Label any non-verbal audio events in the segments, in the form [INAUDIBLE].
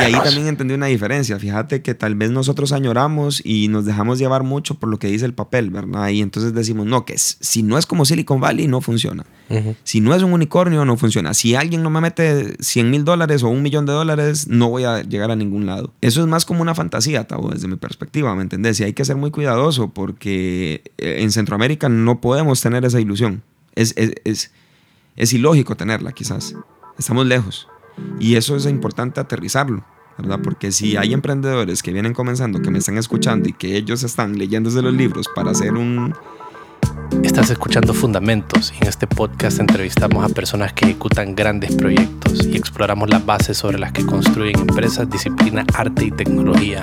Y ahí también entendí una diferencia. Fíjate que tal vez nosotros añoramos y nos dejamos llevar mucho por lo que dice el papel, ¿verdad? Y entonces decimos, no, que si no es como Silicon Valley, no funciona. Si no es un unicornio, no funciona. Si alguien no me mete 100 mil dólares o un millón de dólares, no voy a llegar a ningún lado. Eso es más como una fantasía, Tavo, desde mi perspectiva, ¿me entendés? Y hay que ser muy cuidadoso porque eh, en Centroamérica no podemos tener esa ilusión. Es, es, es, es ilógico tenerla, quizás. Estamos lejos. Y eso es importante aterrizarlo, ¿verdad? Porque si hay emprendedores que vienen comenzando, que me están escuchando y que ellos están leyéndose los libros para hacer un... Estás escuchando Fundamentos en este podcast entrevistamos a personas que ejecutan grandes proyectos y exploramos las bases sobre las que construyen empresas, disciplina, arte y tecnología.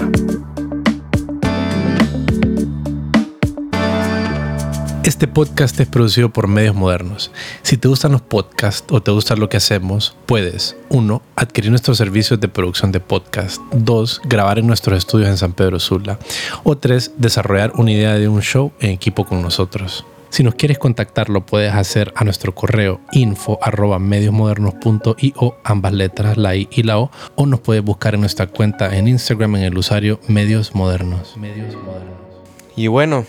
Este podcast es producido por Medios Modernos. Si te gustan los podcasts o te gusta lo que hacemos, puedes 1. Adquirir nuestros servicios de producción de podcast. 2. Grabar en nuestros estudios en San Pedro Sula. O 3. Desarrollar una idea de un show en equipo con nosotros. Si nos quieres contactar, lo puedes hacer a nuestro correo info arroba mediosmodernos.io, ambas letras, la I y la O, o nos puedes buscar en nuestra cuenta en Instagram en el usuario Medios Modernos. Medios Modernos. Y bueno,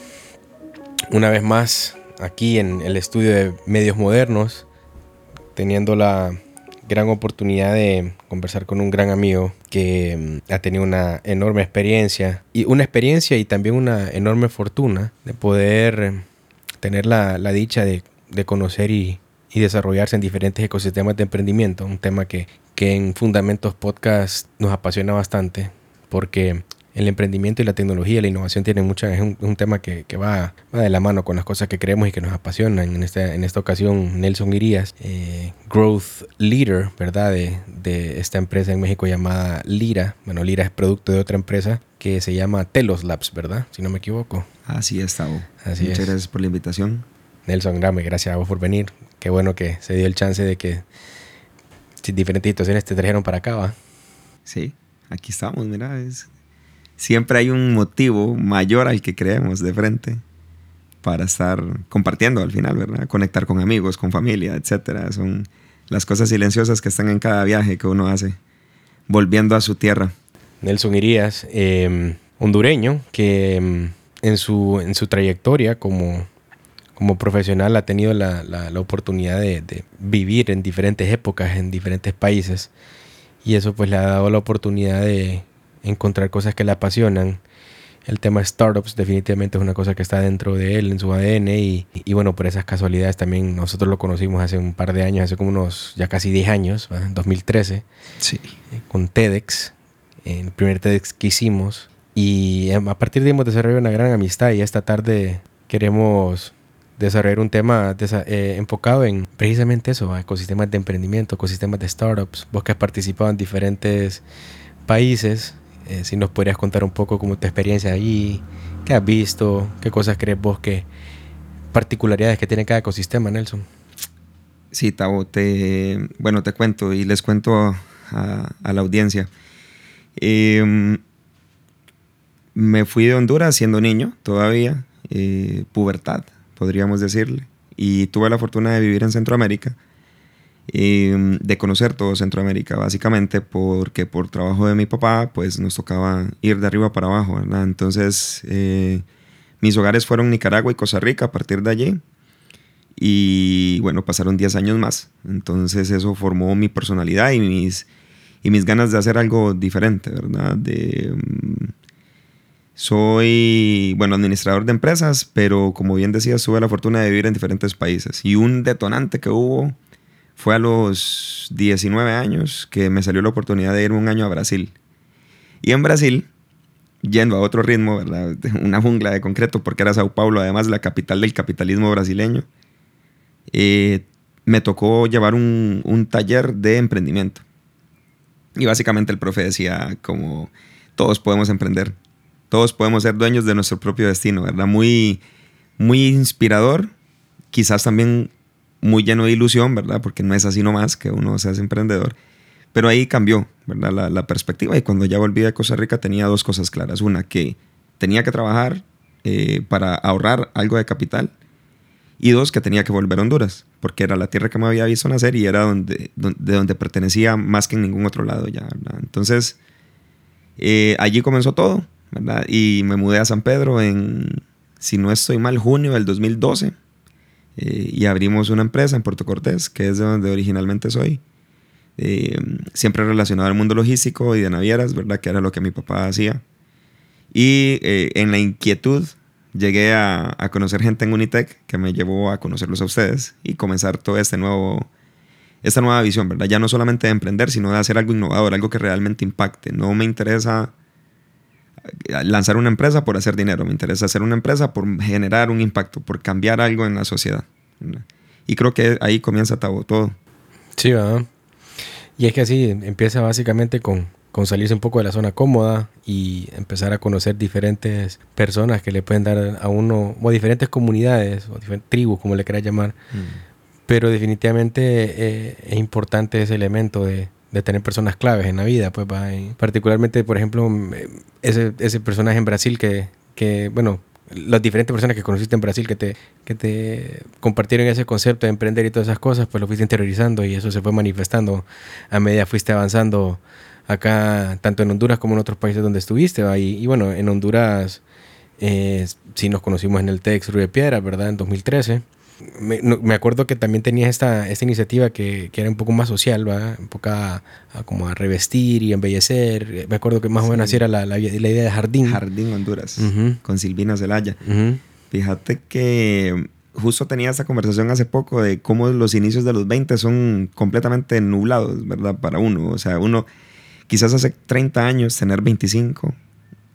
una vez más aquí en el estudio de medios modernos, teniendo la gran oportunidad de conversar con un gran amigo que mm, ha tenido una enorme experiencia y una experiencia y también una enorme fortuna de poder eh, tener la, dicha de, conocer y, desarrollarse en diferentes ecosistemas de emprendimiento, un tema que, que en Fundamentos Podcast nos apasiona bastante porque el emprendimiento y la tecnología, la innovación tienen mucha, es un, tema que, va, de la mano con las cosas que creemos y que nos apasionan. En esta, en esta ocasión, Nelson Irías, eh, Growth Leader, ¿verdad? De, esta empresa en México llamada Lira. Bueno, Lira es producto de otra empresa que se llama Telos Labs, ¿verdad? Si no me equivoco. Así es, Tavo. Muchas gracias por la invitación. Nelson, grame, gracias a vos por venir. Qué bueno que se dio el chance de que diferentes situaciones te trajeron para acá, ¿va? Sí, aquí estamos, mira, es siempre hay un motivo mayor al que creemos de frente para estar compartiendo al final, ¿verdad? Conectar con amigos, con familia, etcétera. Son las cosas silenciosas que están en cada viaje que uno hace, volviendo a su tierra. Nelson Irías, em, hondureño, que em, en, su, en su trayectoria como, como profesional ha tenido la, oportunidad de, de, vivir en diferentes épocas, en diferentes países, y eso pues le ha dado la oportunidad de encontrar cosas que le apasionan. El tema startups definitivamente es una cosa que está dentro de él, en su ADN, y, bueno, por esas casualidades también nosotros lo conocimos hace un par de años, hace como unos ya casi 10 años, en 2013, sí. Eh, con TEDx, el primer TEDx que hicimos, y a partir de ahí hemos desarrollado una gran amistad y esta tarde queremos desarrollar un tema eh, enfocado en precisamente eso, ecosistemas de emprendimiento, ecosistemas de startups, vos que has participado en diferentes países, eh, si nos podrías contar un poco cómo tu experiencia ahí, qué has visto, qué cosas crees vos que particularidades que tiene cada ecosistema, Nelson. Sí, Tavo, te, bueno, te cuento y les cuento a, la audiencia. Em, me fui de Honduras siendo niño todavía, eh, pubertad, podríamos decirle, y tuve la fortuna de vivir en Centroamérica Em, de conocer todo Centroamérica, básicamente porque por trabajo de mi papá, pues nos tocaba ir de arriba para abajo, ¿verdad? Entonces, eh, mis hogares fueron Nicaragua y Costa Rica a partir de allí. Y bueno, pasaron 10 años más. Entonces eso formó mi personalidad y mis, y mis ganas de hacer algo diferente, ¿verdad? De, em, soy, bueno, administrador de empresas, pero como bien decía, tuve la fortuna de vivir en diferentes países. Y un detonante que hubo fue a los 19 años que me salió la oportunidad de ir un año a Brasil. Y en Brasil, yendo a otro ritmo, una jungla de concreto, porque era Sao Paulo, además la capital del capitalismo brasileño, eh, me tocó llevar un, un taller de emprendimiento. Y básicamente el profe decía como todos podemos emprender, todos podemos ser dueños de nuestro propio destino, ¿verdad? Muy, muy inspirador, quizás también muy lleno de ilusión, ¿verdad? Porque no es así nomás que uno se hace emprendedor. Pero ahí cambió, ¿verdad? La, perspectiva. Y cuando ya volví a Costa Rica tenía dos cosas claras. Una, que tenía que trabajar eh, para ahorrar algo de capital. Y dos, que tenía que volver a Honduras, porque era la tierra que me había visto nacer y era donde, de donde pertenecía más que en ningún otro lado ya, ¿verdad? Entonces, Eh, allí comenzó todo, ¿verdad? Y me mudé a San Pedro en, si no estoy mal, junio del 2012. Eh, y abrimos una empresa en Puerto Cortés, que es de donde originalmente soy. Eh, siempre relacionado al mundo logístico y de navieras, ¿verdad? Que era lo que mi papá hacía. Y en la inquietud llegué a, a, conocer gente en Unitec que me llevó a conocerlos a ustedes y comenzar todo este nuevo, esta nueva visión, ¿verdad? Ya no solamente de emprender, sino de hacer algo innovador, algo que realmente impacte. No me interesa lanzar una empresa por hacer dinero, me interesa hacer una empresa por generar un impacto, por cambiar algo en la sociedad. Y creo que ahí comienza todo. Sí, ¿verdad? Y es que así empieza básicamente con, con salirse un poco de la zona cómoda y empezar a conocer diferentes personas que le pueden dar a uno, o diferentes comunidades, o diferentes tribus, como le quieras llamar. Mm. Pero definitivamente eh, es importante ese elemento de, de, tener personas claves en la vida. Pues, particularmente, por ejemplo, ese, ese personaje en Brasil que, que, bueno, las diferentes personas que conociste en Brasil que te, que te compartieron ese concepto de emprender y todas esas cosas, pues lo fuiste interiorizando y eso se fue manifestando a medida fuiste avanzando acá, tanto en Honduras como en otros países donde estuviste. Y, y, bueno, en Honduras eh, sí nos conocimos en el Río de Piedra, ¿verdad? En 2013. Me, me, acuerdo que también tenías esta, esta iniciativa que, que, era un poco más social, ¿verdad? Enfocada a, como a revestir y embellecer. Me acuerdo que más o menos así era la, la, la, idea de Jardín. Jardín Honduras, con Silvina Zelaya. Fíjate que justo tenía esta conversación hace poco de cómo los inicios de los 20 son completamente nublados, ¿verdad? Para uno. O sea, uno Quizás hace 30 años tener 25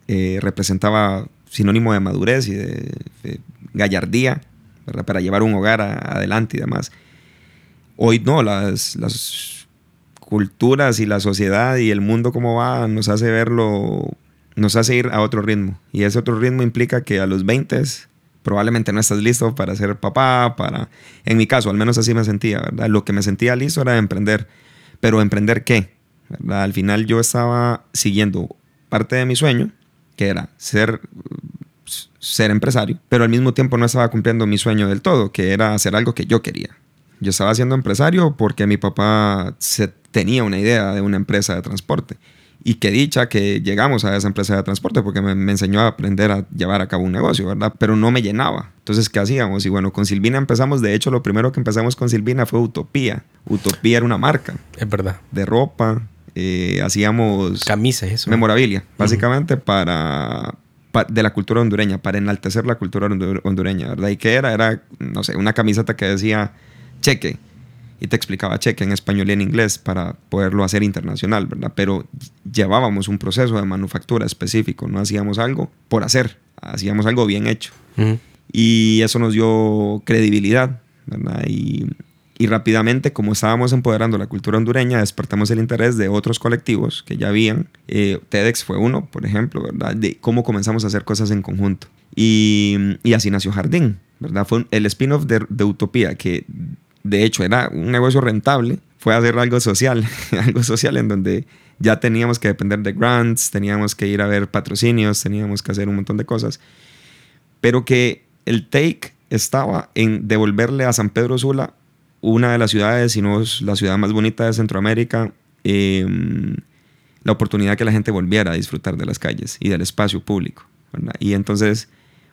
eh, representaba sinónimo de madurez y de, gallardía para llevar un hogar adelante y demás. Hoy no, las, las culturas y la sociedad y el mundo como va nos hace verlo, nos hace ir a otro ritmo. Y ese otro ritmo implica que a los 20 probablemente no estás listo para ser papá, para... En mi caso, al menos así me sentía, ¿verdad? Lo que me sentía listo era emprender. Pero emprender qué? Al final yo estaba siguiendo parte de mi sueño, que era ser, ser empresario, pero al mismo tiempo no estaba cumpliendo mi sueño del todo, que era hacer algo que yo quería. Yo estaba siendo empresario porque mi papá se, tenía una idea de una empresa de transporte. Y qué dicha que llegamos a esa empresa de transporte porque me, me, enseñó a aprender a llevar a cabo un negocio, ¿verdad? Pero no me llenaba. Entonces, ¿qué hacíamos? Y bueno, con Silvina empezamos, de hecho, lo primero que empezamos con Silvina fue Utopía. Utopía era una marca. Es verdad. De ropa, eh, hacíamos... Camisas, eso. Memorabilia, básicamente para, de la cultura hondureña, para enaltecer la cultura hondureña, ¿verdad? ¿Y qué era? Era, no sé, una camiseta que decía cheque y te explicaba cheque en español y en inglés para poderlo hacer internacional, ¿verdad? Pero llevábamos un proceso de manufactura específico, no hacíamos algo por hacer, hacíamos algo bien hecho. Y eso nos dio credibilidad, ¿verdad? Y y rápidamente, como estábamos empoderando la cultura hondureña, despertamos el interés de otros colectivos que ya habían. Eh, TEDx fue uno, por ejemplo, ¿verdad? De cómo comenzamos a hacer cosas en conjunto. Y, y así nació Jardín, ¿verdad? Fue el spin-off de, de, Utopía, que de hecho era un negocio rentable, fue hacer algo social, [LAUGHS] algo social en donde ya teníamos que depender de grants, teníamos que ir a ver patrocinios, teníamos que hacer un montón de cosas, pero que el take estaba en devolverle a San Pedro Sula una de las ciudades, si no es la ciudad más bonita de Centroamérica, em, la oportunidad que la gente volviera a disfrutar de las calles y del espacio público. Y entonces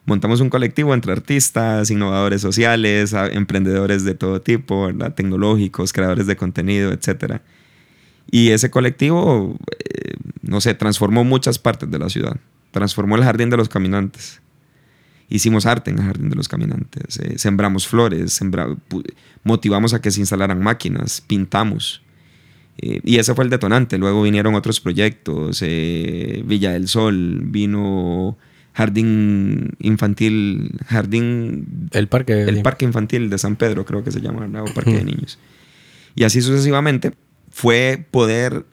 montamos un colectivo entre artistas, innovadores sociales, emprendedores de todo tipo, tecnológicos, creadores de contenido, etc. Y ese colectivo, eh, no sé, transformó muchas partes de la ciudad. Transformó el jardín de los caminantes hicimos arte en el Jardín de los Caminantes, eh, sembramos flores, motivamos a que se instalaran máquinas, pintamos. Eh, y ese fue el detonante. Luego vinieron otros proyectos, eh, Villa del Sol, vino Jardín Infantil, Jardín... El Parque. El Parque Infantil de San Pedro, creo que se llama, el Parque de Niños. Y así sucesivamente fue poder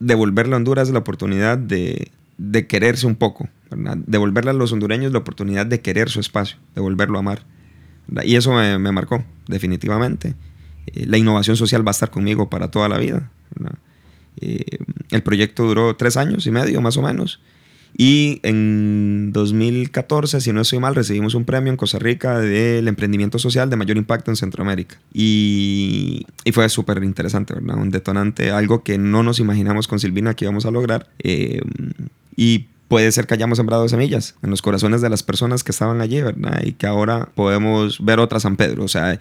devolverle a Honduras la oportunidad de, de quererse un poco, devolverle a los hondureños la oportunidad de querer su espacio, de volverlo a amar. Y eso me, marcó, definitivamente. Eh, la innovación social va a estar conmigo para toda la vida. Eh, el proyecto duró tres años y medio, más o menos. Y en 2014, si no estoy mal, recibimos un premio en Costa Rica del emprendimiento social de mayor impacto en Centroamérica. Y, y fue súper interesante, ¿verdad? Un detonante, algo que no nos imaginamos con Silvina que íbamos a lograr. Eh, Y puede ser que hayamos sembrado semillas en los corazones de las personas que estaban allí, ¿verdad? Y que ahora podemos ver otra San Pedro. O sea,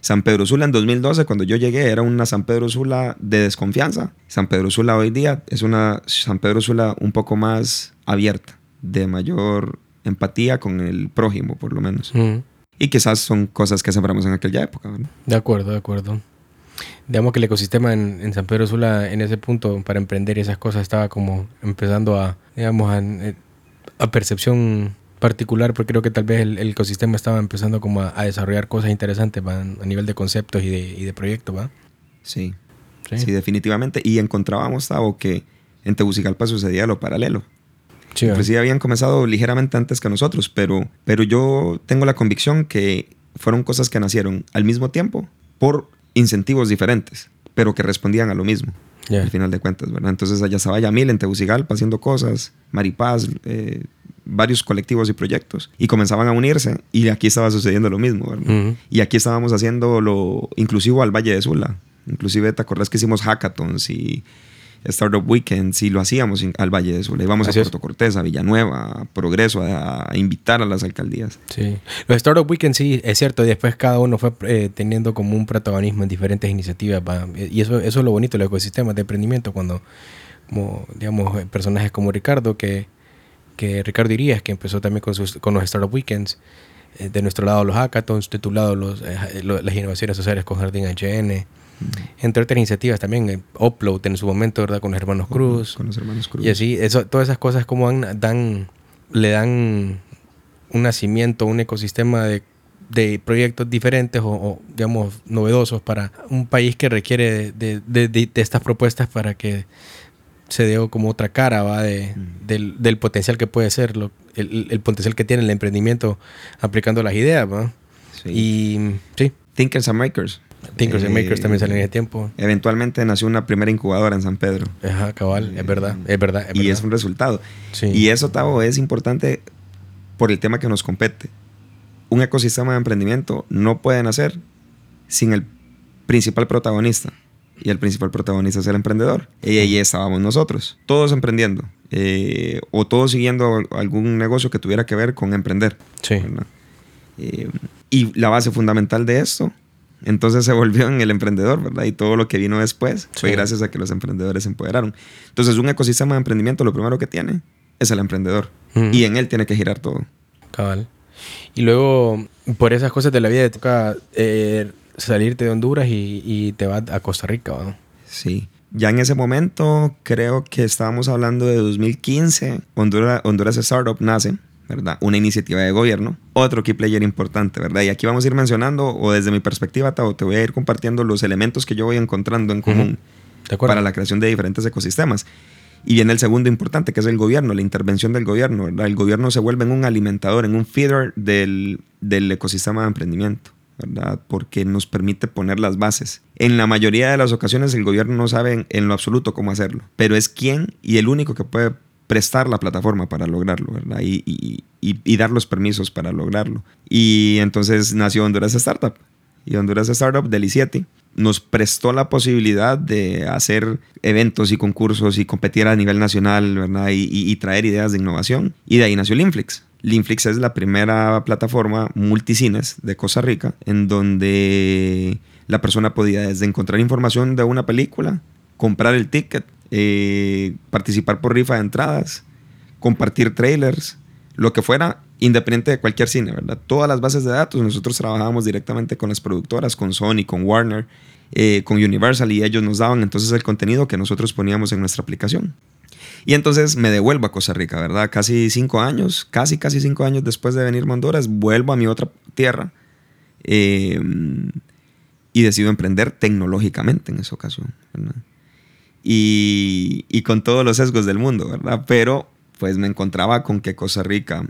San Pedro Sula en 2012, cuando yo llegué, era una San Pedro Sula de desconfianza. San Pedro Sula hoy día es una San Pedro Sula un poco más abierta, de mayor empatía con el prójimo, por lo menos. Y quizás son cosas que sembramos en aquella época. De acuerdo, de acuerdo. Digamos que el ecosistema en, San Pedro Sula, en ese punto, para emprender esas cosas, estaba como empezando a, digamos, a, a percepción particular, porque creo que tal vez el, ecosistema estaba empezando como a, desarrollar cosas interesantes a nivel de conceptos y de, y de proyectos, ¿va? Sí. sí. definitivamente. Y encontrábamos, Tavo, que en Tegucigalpa sucedía lo paralelo. Sí, Inclusive habían comenzado ligeramente antes que nosotros, pero, pero yo tengo la convicción que fueron cosas que nacieron al mismo tiempo por incentivos diferentes, pero que respondían a lo mismo. Al final de cuentas, ¿verdad? Entonces allá estaba Yamil en Tegucigalpa haciendo cosas, Maripaz, eh, varios colectivos y proyectos y comenzaban a unirse y aquí estaba sucediendo lo mismo, Y aquí estábamos haciendo lo inclusivo al Valle de Sula. Inclusive te acordás que hicimos hackathons y Startup Weekends y lo hacíamos al Valle de Sula. Íbamos a Puerto Cortés, a Villanueva, a Progreso, a, invitar a las alcaldías. Sí. Los Startup Weekends sí, es cierto. Y después cada uno fue eh, teniendo como un protagonismo en diferentes iniciativas. Y eso, eso es lo bonito, los ecosistemas de emprendimiento cuando, como, digamos, personajes como Ricardo que que Ricardo Irías, que empezó también con, sus, con los Startup Weekends. Eh, de nuestro lado los hackathons, de tu lado los, eh, las innovaciones sociales con Jardín HN. Entre otras iniciativas también, eh, Upload en su momento, ¿verdad? Con los hermanos Cruz. Con los hermanos Cruz. Y así, eso, todas esas cosas como dan, le dan un nacimiento, un ecosistema de, de proyectos diferentes o, digamos, novedosos para un país que requiere de, de, de estas propuestas para que se dio como otra cara ¿va? De, mm. del, del, potencial que puede ser, lo, el, el, potencial que tiene el emprendimiento aplicando las ideas. ¿va? Y sí. Thinkers and Makers. Thinkers and Makers también salen en ese tiempo. Eventualmente nació una primera incubadora en San Pedro. Ajá, cabal, es verdad, es verdad. y es un resultado. Y eso, Tavo, es importante por el tema que nos compete. Un ecosistema de emprendimiento no puede nacer sin el principal protagonista, y el principal protagonista es el emprendedor. Y ahí estábamos nosotros, todos emprendiendo eh, o todos siguiendo algún negocio que tuviera que ver con emprender. Sí. Eh, y la base fundamental de esto, entonces se volvió en el emprendedor, ¿verdad? Y todo lo que vino después fue gracias a que los emprendedores se empoderaron. Entonces, un ecosistema de emprendimiento, lo primero que tiene es el emprendedor. Y en él tiene que girar todo. Cabal. Y luego, por esas cosas de la vida, te toca eh, salirte de Honduras y, te vas a Costa Rica, ¿no? Sí. Ya en ese momento, creo que estábamos hablando de 2015, Honduras, Honduras Startup nace, ¿verdad? Una iniciativa de gobierno, otro key player importante, ¿verdad? Y aquí vamos a ir mencionando, o desde mi perspectiva, te voy a ir compartiendo los elementos que yo voy encontrando en común para la creación de diferentes ecosistemas. Y viene el segundo importante, que es el gobierno, la intervención del gobierno, ¿verdad? El gobierno se vuelve en un alimentador, en un feeder del, del ecosistema de emprendimiento. Porque nos permite poner las bases. En la mayoría de las ocasiones el gobierno no sabe en, lo absoluto cómo hacerlo, pero es quien y el único que puede prestar la plataforma para lograrlo. Y, dar los permisos para lograrlo. Y entonces nació Honduras Startup. Y Honduras Startup del I7 nos prestó la posibilidad de hacer eventos y concursos y competir a nivel nacional. Y, traer ideas de innovación. Y de ahí nació Linflix. Linflix es la primera plataforma multicines de Costa Rica en donde la persona podía desde encontrar información de una película, comprar el ticket, eh, participar por rifa de entradas, compartir trailers, lo que fuera, independiente de cualquier cine, ¿verdad? Todas las bases de datos, nosotros trabajábamos directamente con las productoras, con Sony, con Warner, eh, con Universal y ellos nos daban entonces el contenido que nosotros poníamos en nuestra aplicación. Y entonces me devuelvo a Costa Rica, ¿verdad? Casi cinco años, casi, casi cinco años después de venir a Honduras, vuelvo a mi otra tierra em, y decido emprender tecnológicamente en esa ocasión, ¿verdad? Y, y, con todos los sesgos del mundo, ¿verdad? Pero pues me encontraba con que Costa Rica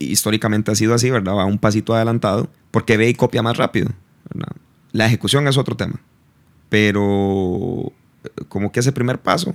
históricamente ha sido así, ¿verdad? Va un pasito adelantado porque ve y copia más rápido, ¿verdad? La ejecución es otro tema, pero como que ese primer paso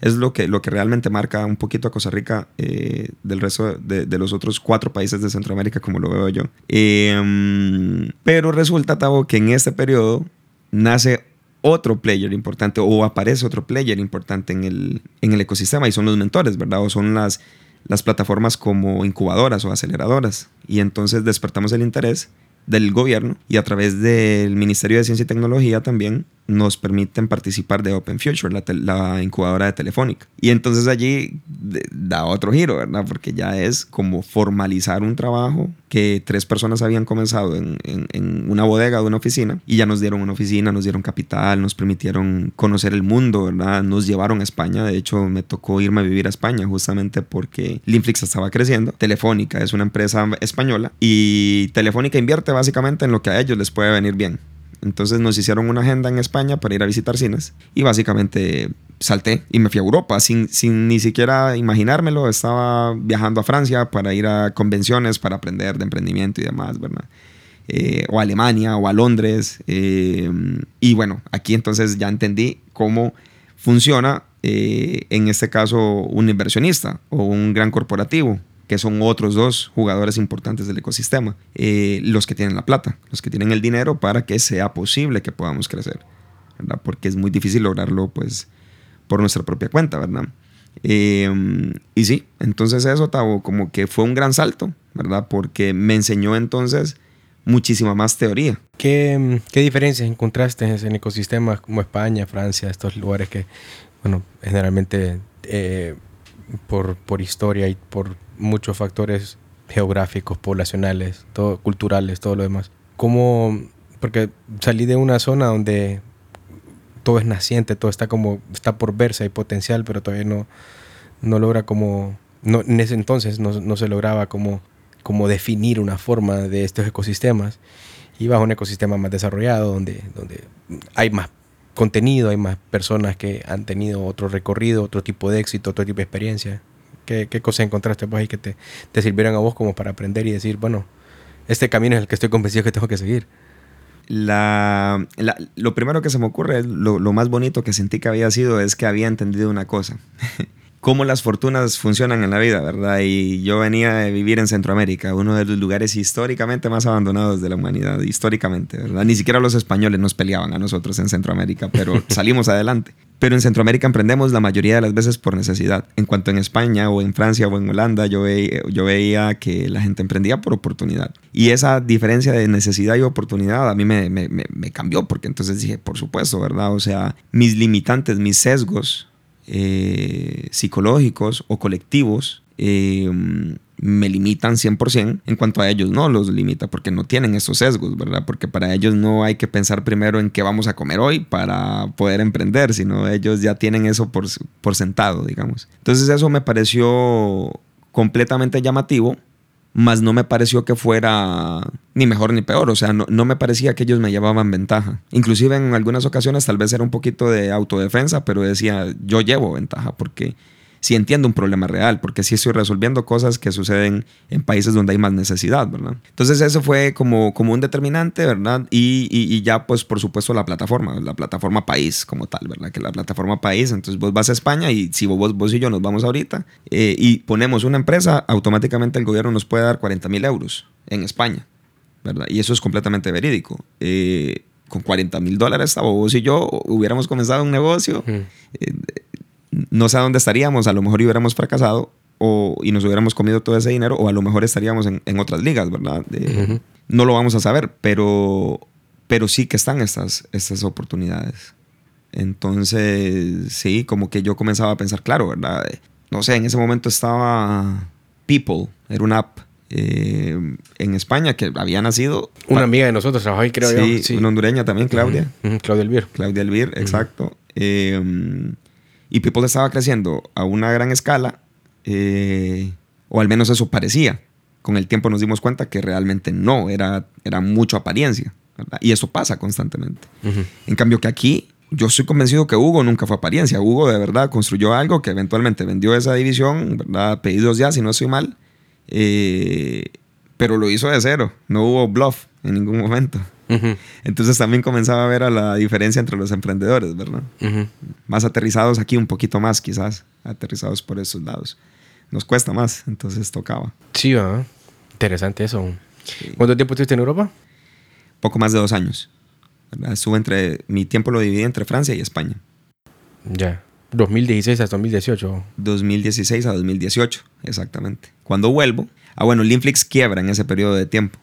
es lo que, lo que realmente marca un poquito a Costa Rica eh, del resto de, los otros cuatro países de Centroamérica, como lo veo yo. Eh, pero resulta, Tavo, que en este periodo nace, otro player importante o aparece otro player importante en el, en el ecosistema y son los mentores, ¿verdad? O son las, las plataformas como incubadoras o aceleradoras. Y entonces despertamos el interés del gobierno y a través del Ministerio de Ciencia y Tecnología también nos permiten participar de Open Future, la, incubadora de Telefónica. Y entonces allí da otro giro, ¿verdad? Porque ya es como formalizar un trabajo que tres personas habían comenzado en, una bodega de una oficina y ya nos dieron una oficina, nos dieron capital, nos permitieron conocer el mundo, ¿verdad? Nos llevaron a España. De hecho, me tocó irme a vivir a España justamente porque Linflix estaba creciendo. Telefónica es una empresa española y Telefónica invierte básicamente en lo que a ellos les puede venir bien. Entonces nos hicieron una agenda en España para ir a visitar cines y básicamente salté y me fui a Europa sin, sin ni siquiera imaginármelo. Estaba viajando a Francia para ir a convenciones, para aprender de emprendimiento y demás, ¿verdad? Eh, o a Alemania o a Londres. Eh, y bueno, aquí entonces ya entendí cómo funciona, eh, en este caso, un inversionista o un gran corporativo que son otros dos jugadores importantes del ecosistema, eh, los que tienen la plata, los que tienen el dinero para que sea posible que podamos crecer, ¿verdad? Porque es muy difícil lograrlo, pues, por nuestra propia cuenta, ¿verdad? Eh, y sí, entonces eso, Tavo, como que fue un gran salto, ¿verdad? Porque me enseñó entonces muchísima más teoría. ¿Qué, qué diferencias encontraste en ecosistemas como España, Francia, estos lugares que, bueno, generalmente eh, por, por historia y por muchos factores geográficos, poblacionales, todo, culturales, todo lo demás. ¿Cómo? Porque salí de una zona donde todo es naciente, todo está como, está por verse, hay potencial, pero todavía no, no logra como, no, en ese entonces no, no, se lograba como, como definir una forma de estos ecosistemas. Iba a un ecosistema más desarrollado, donde, donde hay más contenido, hay más personas que han tenido otro recorrido, otro tipo de éxito, otro tipo de experiencia. ¿Qué, qué cosas encontraste pues, ahí que te, te sirvieran a vos como para aprender y decir, bueno, este camino es el que estoy convencido que tengo que seguir? La, lo primero que se me ocurre, lo, lo, más bonito que sentí que había sido es que había entendido una cosa. [LAUGHS] cómo las fortunas funcionan en la vida, ¿verdad? Y yo venía de vivir en Centroamérica, uno de los lugares históricamente más abandonados de la humanidad, históricamente, ¿verdad? Ni siquiera los españoles nos peleaban a nosotros en Centroamérica, pero [LAUGHS] salimos adelante. Pero en Centroamérica emprendemos la mayoría de las veces por necesidad. En cuanto en España o en Francia o en Holanda, yo, yo veía que la gente emprendía por oportunidad. Y esa diferencia de necesidad y oportunidad a mí me, me, me cambió, porque entonces dije, por supuesto, ¿verdad? O sea, mis limitantes, mis sesgos, eh, psicológicos o colectivos eh, me limitan 100%, en cuanto a ellos no los limita porque no tienen esos sesgos, ¿verdad? Porque para ellos no hay que pensar primero en qué vamos a comer hoy para poder emprender, sino ellos ya tienen eso por, por sentado, digamos. Entonces eso me pareció completamente llamativo mas no me pareció que fuera ni mejor ni peor, o sea, no, no, me parecía que ellos me llevaban ventaja. Inclusive en algunas ocasiones tal vez era un poquito de autodefensa, pero decía, yo llevo ventaja porque si entiendo un problema real, porque sí estoy resolviendo cosas que suceden en países donde hay más necesidad, ¿verdad? Entonces eso fue como, como un determinante, ¿verdad? Y, y, ya pues por supuesto la plataforma, la plataforma país como tal, ¿verdad? Que la plataforma país, entonces vos vas a España y si vos, vos y yo nos vamos ahorita eh, y ponemos una empresa, automáticamente el gobierno nos puede dar 40 mil euros en España, ¿verdad? Y eso es completamente verídico. Eh, con 40 mil dólares, vos y yo hubiéramos comenzado un negocio no sé a dónde estaríamos, a lo mejor hubiéramos fracasado o, y nos hubiéramos comido todo ese dinero o a lo mejor estaríamos en, otras ligas, ¿verdad? No lo vamos a saber, pero, pero sí que están estas, estas oportunidades. Entonces, sí, como que yo comenzaba a pensar, claro, ¿verdad? No sé, en ese momento estaba People, era una app eh, en España que había nacido. Una amiga de nosotros trabajaba ahí, creo sí, Sí, una hondureña también, Claudia. Claudia Elvir. Claudia Elvir, exacto. Eh, y People estaba creciendo a una gran escala, eh, o al menos eso parecía. Con el tiempo nos dimos cuenta que realmente no, era, era mucho apariencia. Y eso pasa constantemente. En cambio que aquí, yo estoy convencido que Hugo nunca fue apariencia. Hugo de verdad construyó algo que eventualmente vendió esa división, ¿verdad? Pedidos ya, si no estoy mal. Eh, pero lo hizo de cero. No hubo bluff en ningún momento. Entonces también comenzaba a ver a la diferencia entre los emprendedores, ¿verdad? Más aterrizados aquí un poquito más, quizás, aterrizados por esos lados. Nos cuesta más, entonces tocaba. Sí, Interesante eso. ¿Cuánto tiempo estuviste en Europa? Poco más de dos años. ¿verdad? Estuve entre, mi tiempo lo dividí entre Francia y España. Ya. 2016 hasta 2018. 2016 a 2018, exactamente. Cuando vuelvo, ah bueno, Linflix quiebra en ese periodo de tiempo.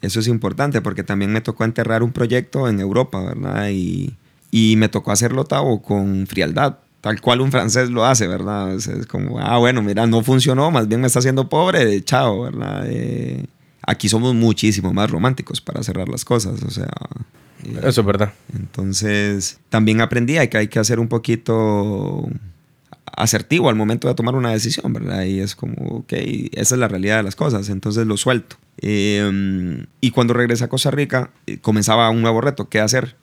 Eso es importante porque también me tocó enterrar un proyecto en Europa, ¿verdad? Y, y me tocó hacerlo, Tavo, con frialdad, tal cual un francés lo hace, ¿verdad? Es, es como, ah, bueno, mira, no funcionó, más bien me está haciendo pobre, chao, ¿verdad? Eh, aquí somos muchísimo más románticos para cerrar las cosas, o sea... eh, Eso es verdad. entonces, también aprendí que hay que hacer un poquito asertivo al momento de tomar una decisión, ¿verdad? Y es como, ok, esa es la realidad de las cosas, entonces lo suelto. Eh, y cuando regresé a Costa Rica, eh, comenzaba un nuevo reto, ¿qué hacer?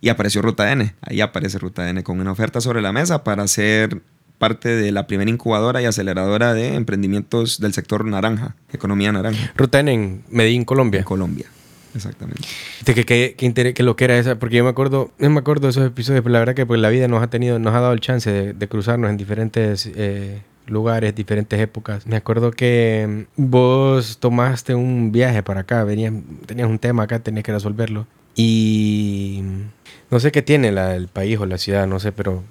Y apareció Ruta N, ahí aparece Ruta N con una oferta sobre la mesa para ser parte de la primera incubadora y aceleradora de emprendimientos del sector naranja, economía naranja, Ruta N en Medellín, Colombia. Colombia. Exactamente. Que, que, que, inter- que lo que era esa, porque yo me acuerdo, yo me acuerdo de esos episodios, pero la verdad que pues la vida nos ha tenido, nos ha dado el chance de, de cruzarnos en diferentes eh, lugares, diferentes épocas. Me acuerdo que mm, vos tomaste un viaje para acá, venías, tenías un tema acá, tenías que resolverlo. Y mm, no sé qué tiene la- el país o la ciudad, no sé, pero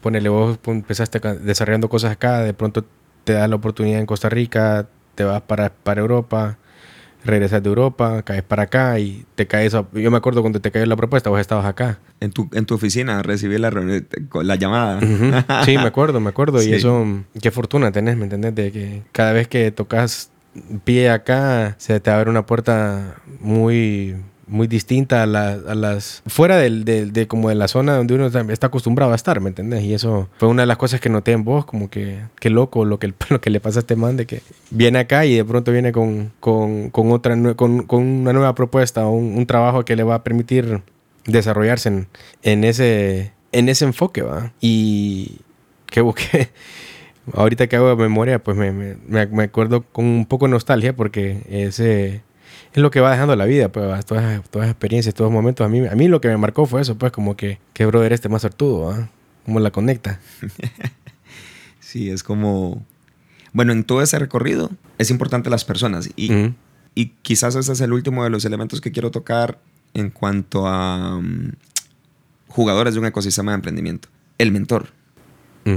ponele vos empezaste desarrollando cosas acá, de pronto te da la oportunidad en Costa Rica, te vas para, para Europa, regresas de Europa, caes para acá y te caes. a- yo me acuerdo cuando te cayó la propuesta, vos estabas acá. En tu, en tu oficina recibí la, la llamada. Sí, me acuerdo, me acuerdo. Sí. Y eso, qué fortuna tenés, ¿me entendés? De que cada vez que tocas pie acá, se te abre una puerta muy muy distinta a, la- a las fuera del, del- de como de la zona donde uno está- acostumbrado a estar, ¿me entendés? Y eso fue una de las cosas que noté en vos, como que qué loco lo que, [LAUGHS] lo que le pasa a este man de que viene acá y de pronto viene con, con, con otra con, con una nueva propuesta un, un trabajo que le va a permitir desarrollarse en, en ese en ese enfoque, ¿va? Y que busqué [LAUGHS] ahorita que hago memoria, pues me, me- me acuerdo con un poco de nostalgia porque ese es lo que va dejando la vida, pues, todas, todas esas experiencias, todos los momentos. A mí, a mí lo que me marcó fue eso, pues, como que, que brother este más sortudo, ¿va? Cómo la conecta. [LAUGHS] Sí, es como... Bueno, en todo ese recorrido es importante las personas. Y, y quizás ese es el último de los elementos que quiero tocar en cuanto a mm, jugadores de un ecosistema de emprendimiento. El mentor.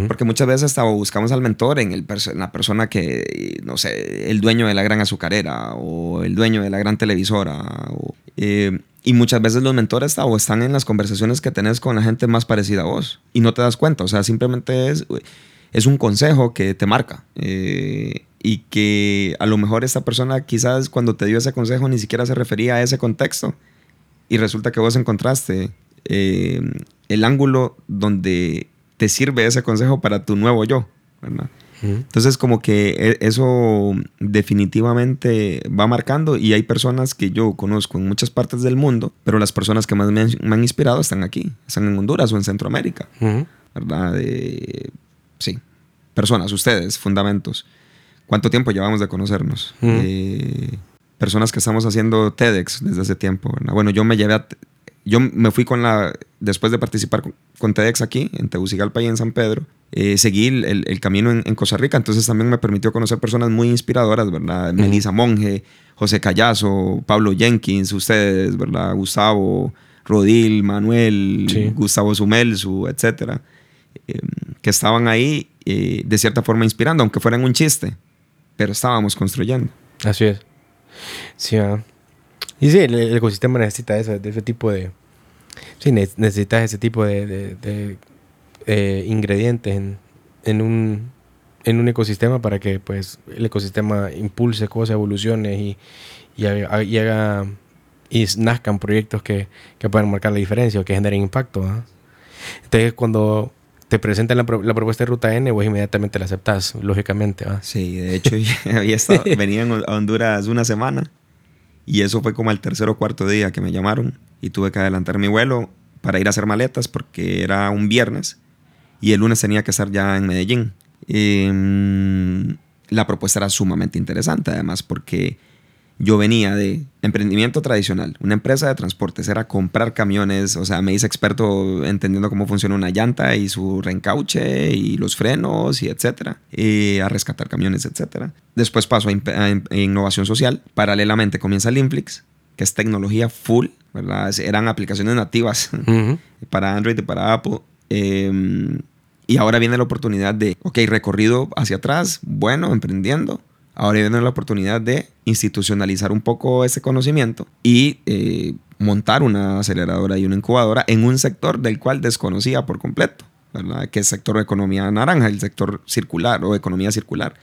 Porque muchas veces hasta buscamos al mentor en, la persona que, no sé, el dueño de la gran azucarera o el dueño de la gran televisora. eh, y muchas veces los mentores o están en las conversaciones que tenés con la gente más parecida a vos y no te das cuenta. O sea, simplemente es, es un consejo que te marca. eh, y que a lo mejor esta persona quizás cuando te dio ese consejo ni siquiera se refería a ese contexto. Y resulta que vos encontraste eh, el ángulo donde te sirve ese consejo para tu nuevo yo. ¿verdad? Entonces como que e- eso definitivamente va marcando y hay personas que yo conozco en muchas partes del mundo, pero las personas que más me han, me han inspirado están aquí, están en Honduras o en Centroamérica. ¿verdad? De- sí, personas, ustedes, fundamentos. ¿Cuánto tiempo llevamos de conocernos? Eh, personas que estamos haciendo TEDx desde hace tiempo, ¿verdad? Bueno, yo me llevé a... Yo me fui con la... Después de participar con, con TEDx aquí, en Tegucigalpa y en San Pedro, eh, seguí el, el- camino en, en Costa Rica, entonces también me permitió conocer personas muy inspiradoras, ¿verdad? Melissa Monge, José Callazo, Pablo Jenkins, ustedes, ¿verdad? Gustavo, Rodil, Manuel, Sí. Gustavo Sumelsu, etcétera, eh, que estaban ahí eh, de cierta forma inspirando, aunque fueran un chiste, pero estábamos construyendo. Así es. Sí, ah. Y sí, el, el ecosistema necesita eso, de ese tipo de... Sí, ne- necesitas ese tipo de, de- de, eh, ingredientes en, en un, en un ecosistema para que pues el ecosistema impulse cosas, evolucione y, y haga, y haga- y nazcan proyectos que, que puedan marcar la diferencia o que generen impacto. ¿ah? Entonces cuando te presentan la, pro- la propuesta de Ruta N, vos inmediatamente la aceptás, lógicamente. ¿ah? Sí, de hecho, [LAUGHS] había estado, [LAUGHS] venía en- a Honduras una semana y eso fue como al tercer o cuarto día que me llamaron y tuve que adelantar mi vuelo para ir a hacer maletas porque era un viernes y el lunes tenía que estar ya en Medellín. Em, la propuesta era sumamente interesante además porque yo venía de emprendimiento tradicional, una empresa de transportes, era comprar camiones, o sea, me hice experto entendiendo cómo funciona una llanta y su reencauche y los frenos y etcétera, y a rescatar camiones, etcétera. Después paso a, innovación social, paralelamente comienza Linflix, que es tecnología full, ¿verdad? Eran aplicaciones nativas [LAUGHS] para Android y para Apple. Em, y ahora viene la oportunidad de, ok, recorrido hacia atrás, bueno, emprendiendo. Ahora viene la oportunidad de institucionalizar un poco ese conocimiento y eh, montar una aceleradora y una incubadora en un sector del cual desconocía por completo, ¿verdad? Que es el sector de economía naranja, el sector circular o economía circular.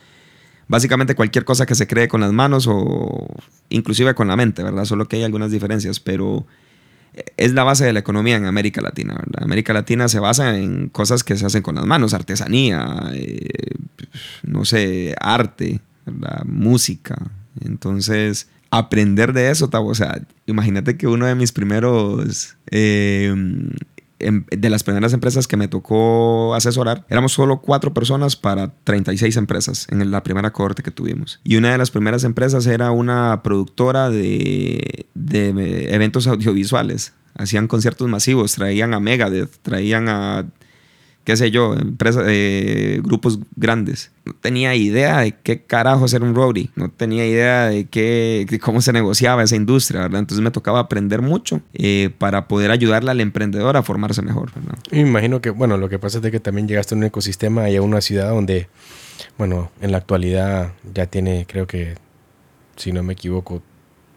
Básicamente cualquier cosa que se cree con las manos o inclusive con la mente, ¿verdad? Solo que hay algunas diferencias, pero es la base de la economía en América Latina. América Latina se basa en cosas que se hacen con las manos, artesanía, eh, no sé, arte, ¿verdad? música. Entonces, aprender de eso, o sea, imagínate que uno de mis primeros eh, Em, de las primeras empresas que me tocó asesorar, éramos solo cuatro personas para 36 empresas en la primera cohorte que tuvimos. Y una de las primeras empresas era una productora de, de eventos audiovisuales. Hacían conciertos masivos, traían a Megadeth, traían a qué sé yo, empresas, eh, grupos grandes. No tenía idea de qué carajo ser un roadie, no tenía idea de, qué, cómo se negociaba esa industria, ¿verdad? Entonces me tocaba aprender mucho eh, para poder ayudarle al emprendedor a formarse mejor, ¿verdad? Me imagino que, bueno, lo que pasa es que también llegaste a un ecosistema y a una ciudad donde, bueno, en la actualidad ya tiene, creo que, si no me equivoco,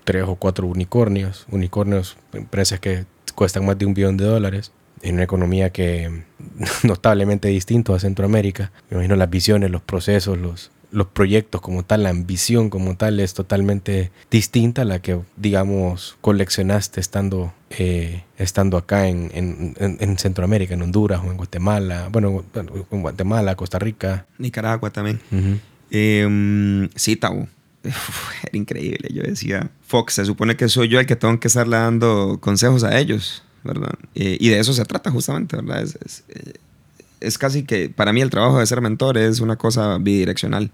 tres o cuatro unicornios, unicornios, empresas que cuestan más de un billón de dólares en una economía que [LAUGHS] notablemente distinto a Centroamérica. Me imagino las visiones, los procesos, los, los proyectos como tal, la ambición como tal es totalmente distinta a la que, digamos, coleccionaste estando, eh, estando acá en, en, Centroamérica, en Honduras o en Guatemala, bueno, en Guatemala, Costa Rica. Nicaragua también. Em, sí, Tau. Era increíble. Yo decía, Fox, se supone que soy yo el que tengo que estarle dando consejos a ellos ¿verdad? Eh, y de eso se trata justamente, ¿verdad? Es, eh, es, casi que, para mí el trabajo de ser mentor es una cosa bidireccional.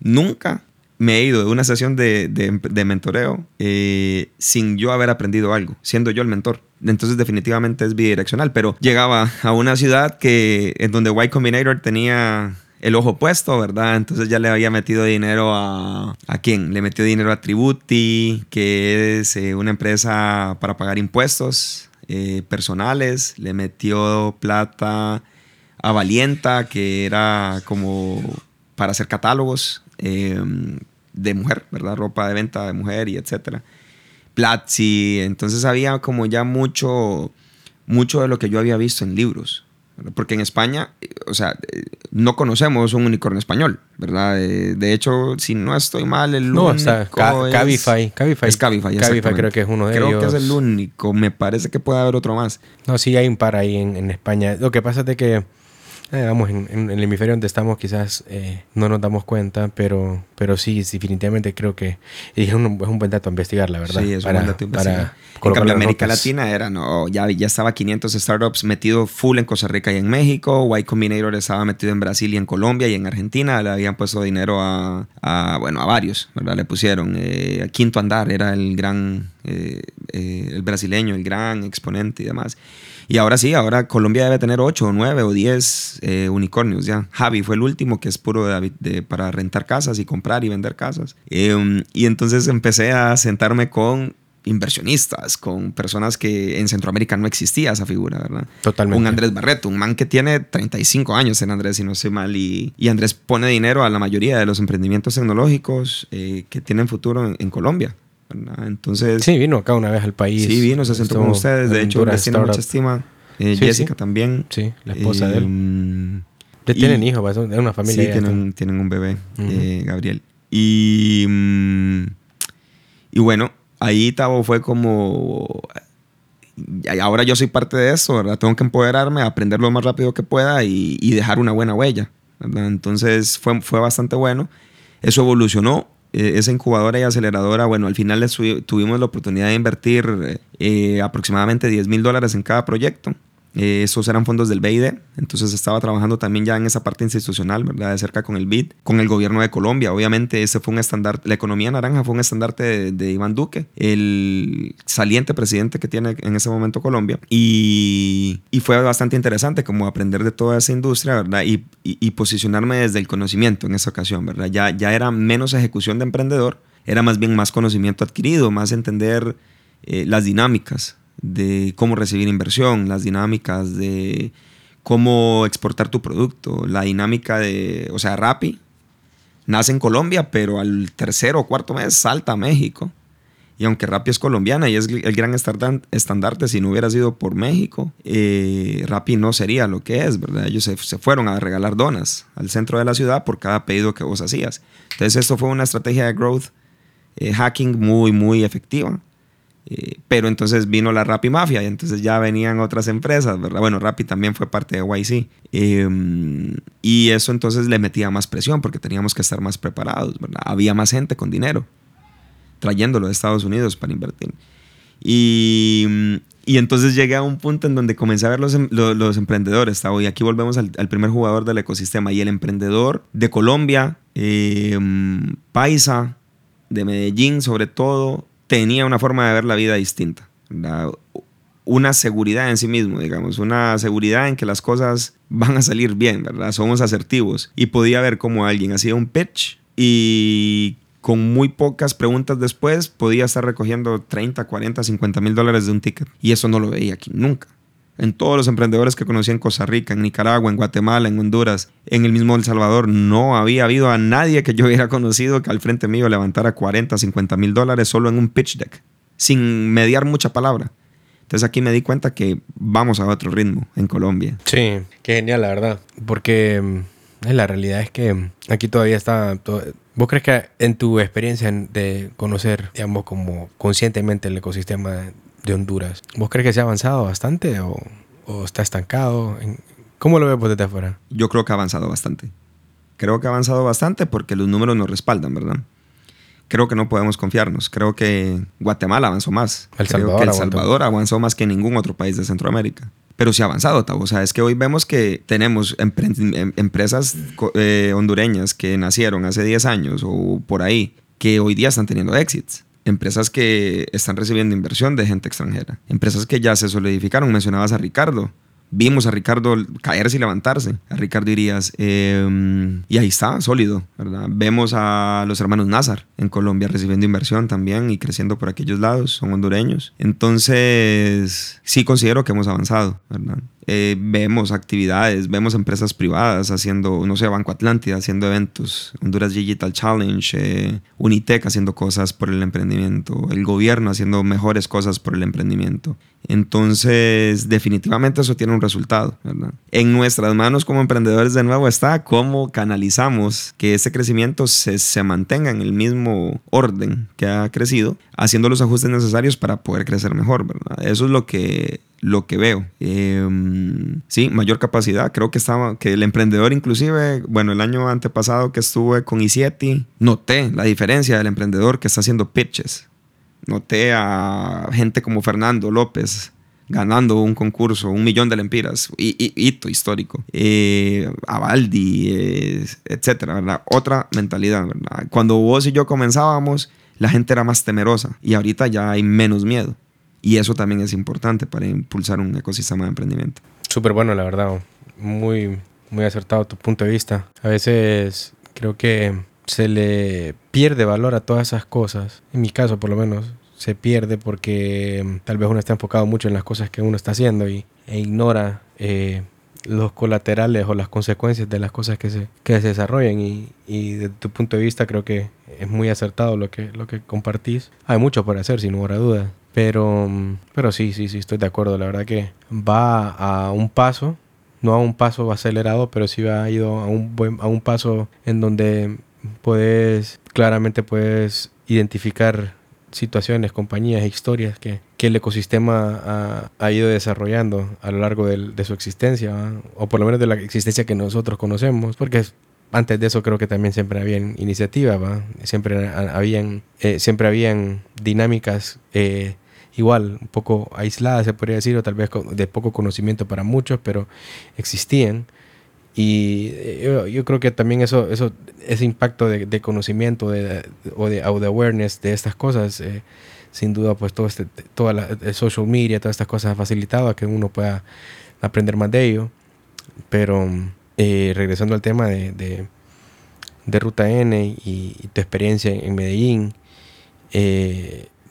Nunca me he ido de una sesión de, de, mentoreo eh, sin yo haber aprendido algo, siendo yo el mentor. Entonces definitivamente es bidireccional, pero llegaba a una ciudad que, en donde Y Combinator tenía el ojo puesto, ¿verdad? Entonces ya le había metido dinero a... ¿A quién? Le metió dinero a Tributi, que es una empresa para pagar impuestos eh, personales, le metió plata a Valienta, que era como para hacer catálogos em, de mujer, ¿verdad? Ropa de venta de mujer y etcétera. Platzi, entonces había como ya mucho, mucho de lo que yo había visto en libros. Porque en España, o sea, no conocemos un unicornio español, ¿verdad? De, hecho, si no estoy mal, el no, único es, Cabify, Cabify. Es Cabify, Cabify creo que es uno de ellos. Creo que es el único. Me parece que puede haber otro más. No, sí hay un par ahí en, en España. Lo que pasa es de que eh, vamos, en, el hemisferio donde estamos quizás eh, no nos damos cuenta, pero, pero sí, definitivamente creo que es un, es un buen dato a investigar, la verdad. Sí, es un buen dato a investigar. en cambio, América Latina era, no, ya, ya estaba 500 startups metido full en Costa Rica y en México, Y Combinator estaba metido en Brasil y en Colombia y en Argentina, le habían puesto dinero a, a bueno, a varios, ¿verdad? Le pusieron, eh, Quinto Andar era el gran, el brasileño, el gran exponente y demás. Y ahora sí, ahora Colombia debe tener 8 o 9 o 10 eh, unicornios ya. Javi fue el último que es puro de, para rentar casas y comprar y vender casas. Em, y entonces empecé a sentarme con inversionistas, con personas que en Centroamérica no existía esa figura, ¿verdad? Totalmente. Un Andrés Barreto, un man que tiene 35 años en Andrés, si no estoy mal, y, y Andrés pone dinero a la mayoría de los emprendimientos tecnológicos eh, que tienen futuro en Colombia. Entonces... Sí, vino acá una vez al país. Sí, vino, se sentó con ustedes. De hecho, les tiene mucha estima. Eh, Jessica también. Sí, la esposa de él. Mm, ya tienen hijos, es una familia. Sí, tienen, tienen, un bebé, eh, Gabriel. Y, mm, y bueno, ahí Tavo fue como... Ahora yo soy parte de eso, ¿verdad? Tengo que empoderarme, aprender lo más rápido que pueda y, y dejar una buena huella. Entonces fue, fue bastante bueno. Eso evolucionó esa incubadora y aceleradora, bueno, al final tuvimos la oportunidad de invertir eh, aproximadamente 10 mil dólares en cada proyecto. Eh, esos eran fondos del BID, entonces estaba trabajando también ya en esa parte institucional, ¿verdad? De cerca con el BID, con el gobierno de Colombia. Obviamente ese fue un estandarte, la economía naranja fue un estandarte de, Iván Duque, el saliente presidente que tiene en ese momento Colombia. Y, fue bastante interesante como aprender de toda esa industria, ¿verdad? Y, y, posicionarme desde el conocimiento en esa ocasión, ¿verdad? Ya, ya era menos ejecución de emprendedor, era más bien más conocimiento adquirido, más entender eh, las dinámicas de cómo recibir inversión, las dinámicas de cómo exportar tu producto, la dinámica de, o sea, Rappi nace en Colombia, pero al tercero o cuarto mes salta a México. Y aunque Rappi es colombiana y es el gran estandarte, si no hubiera sido por México, eh, Rappi no sería lo que es, ¿verdad? Ellos se, fueron a regalar donas al centro de la ciudad por cada pedido que vos hacías. Entonces esto fue una estrategia de growth eh, hacking muy, muy efectiva. Eh, pero entonces vino la Rappi Mafia y entonces ya venían otras empresas, ¿verdad? Bueno, Rappi también fue parte de YC. Em, y eso entonces le metía más presión porque teníamos que estar más preparados, ¿verdad? Había más gente con dinero trayéndolo de Estados Unidos para invertir. Y, y entonces llegué a un punto en donde comencé a ver los, em, emprendedores. Y aquí volvemos al, primer jugador del ecosistema. Y el emprendedor de Colombia, em, Paisa, de Medellín sobre todo, tenía una forma de ver la vida distinta. Una seguridad en sí mismo, digamos, una seguridad en que las cosas van a salir bien, ¿verdad? Somos asertivos. Y podía ver cómo alguien hacía un pitch y con muy pocas preguntas después podía estar recogiendo 30, 40, 50 mil dólares de un ticket. Y eso no lo veía aquí nunca. En todos los emprendedores que conocí en Costa Rica, en Nicaragua, en Guatemala, en Honduras, en el mismo El Salvador, no había habido a nadie que yo hubiera conocido que al frente mío levantara 40, 50 mil dólares solo en un pitch deck, sin mediar mucha palabra. Entonces aquí me di cuenta que vamos a otro ritmo en Colombia. Sí, qué genial, la verdad. Porque mm, la realidad es que aquí todavía está, ¿Vos crees que en tu experiencia de conocer, digamos, como conscientemente el ecosistema de Honduras, ¿vos crees que se ha avanzado bastante o, está estancado? ¿Cómo lo ves vos desde afuera? Yo creo que ha avanzado bastante. Creo que ha avanzado bastante porque los números nos respaldan, ¿verdad? Creo que no podemos confiarnos. Creo que Guatemala avanzó más. El Salvador, creo que El Salvador avanzó más que ningún otro país de Centroamérica pero sí ha avanzado, O sea, es que hoy vemos que tenemos em, empresas eh, hondureñas que nacieron hace 10 años o por ahí, que hoy día están teniendo éxitos. Empresas que están recibiendo inversión de gente extranjera. Empresas que ya se solidificaron. Mencionabas a Ricardo vimos a Ricardo caerse y levantarse. A Ricardo dirías, em, y ahí está, sólido, ¿verdad? Vemos a los hermanos Nazar en Colombia recibiendo inversión también y creciendo por aquellos lados, son hondureños. Entonces, sí considero que hemos avanzado, ¿verdad? Eh, vemos actividades, vemos empresas privadas haciendo, no sé, Banco Atlántida haciendo eventos, Honduras Digital Challenge, eh, Unitec haciendo cosas por el emprendimiento, el gobierno haciendo mejores cosas por el emprendimiento. Entonces, definitivamente eso tiene un resultado. En nuestras manos como emprendedores de nuevo está cómo canalizamos que ese crecimiento se, se mantenga en el mismo orden que ha crecido, haciendo los ajustes necesarios para poder crecer mejor. ¿verdad? Eso es lo que lo que veo. Em, sí, mayor capacidad. Creo que estaba, que el emprendedor inclusive, bueno, el año antepasado que estuve con Isieti, noté la diferencia del emprendedor que está haciendo pitches. Noté a gente como Fernando López ganando un concurso, un millón de lempiras, hito histórico. Eh, a Baldi, eh, etcétera, ¿verdad? Otra mentalidad, ¿verdad? Cuando vos y yo comenzábamos, la gente era más temerosa y ahorita ya hay menos miedo. Y eso también es importante para impulsar un ecosistema de emprendimiento. Súper bueno, la verdad. Muy, muy acertado tu punto de vista. A veces creo que se le pierde valor a todas esas cosas. En mi caso, por lo menos, se pierde porque mm, tal vez uno está enfocado mucho en las cosas que uno está haciendo y, e ignora eh, los colaterales o las consecuencias de las cosas que se, que se desarrollan y, y desde tu punto de vista creo que es muy acertado lo que, lo que compartís. Hay mucho por hacer, sin lugar a dudas. Pero, pero sí, sí, sí, estoy de acuerdo. La verdad que va a un paso, no a un paso acelerado, pero sí ha ido a un, buen, a un paso en donde puedes, claramente puedes identificar situaciones, compañías, historias que, que el ecosistema ha, ha, ido desarrollando a lo largo de su existencia, o por lo menos de la existencia que nosotros conocemos, porque antes de eso creo que también siempre habían iniciativas, siempre habían, siempre habían dinámicas eh, igual, un poco aisladas, se podría decir, o tal vez de poco conocimiento para muchos, pero existían. Y eh, yo, creo que también eso, eso ese impacto de, conocimiento de, o, de, awareness de estas cosas, eh, sin duda, pues todo este, toda la social media, todas estas cosas ha facilitado a que uno pueda aprender más de ello. Pero eh, regresando al tema de, de, Ruta N y, tu experiencia en Medellín,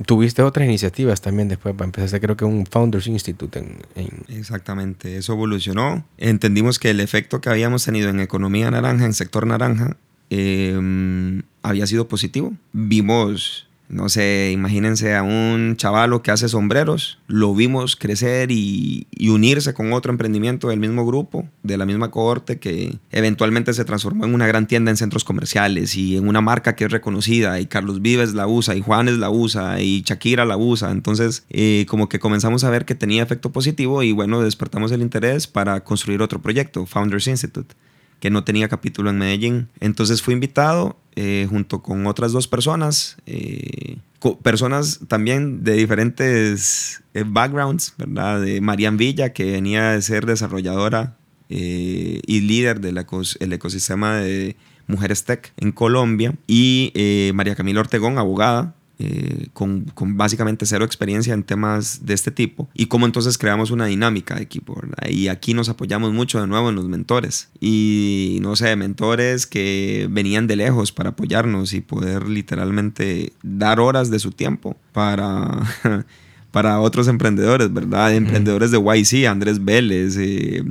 tuviste otras iniciativas también después, empezaste creo que un Founders Institute. En, Exactamente, eso evolucionó. Entendimos que el efecto que habíamos tenido en economía naranja, en sector naranja, eh, había sido positivo. Vimos no sé, imagínense a un chavalo que hace sombreros, lo vimos crecer y, unirse con otro emprendimiento del mismo grupo, de la misma cohorte, que eventualmente se transformó en una gran tienda en centros comerciales y en una marca que es reconocida, y Carlos Vives la usa, y Juanes la usa, y Shakira la usa. Entonces, eh, como que comenzamos a ver que tenía efecto positivo y bueno, despertamos el interés para construir otro proyecto, Founders Institute que no tenía capítulo en Medellín. Entonces fui invitado eh, junto con otras dos personas, eh, personas también de diferentes eh, backgrounds, ¿verdad? De Marian Villa, que venía de ser desarrolladora y líder del ecosistema de Mujeres Tech en Colombia, y María Camila Ortegón, abogada, eh, con, básicamente cero experiencia en temas de este tipo y cómo entonces creamos una dinámica de equipo. Y aquí nos apoyamos mucho de nuevo en los mentores y no sé, mentores que venían de lejos para apoyarnos y poder literalmente dar horas de su tiempo para... [LAUGHS] para otros emprendedores, ¿verdad? Emprendedores de YC, Andrés Vélez, eh,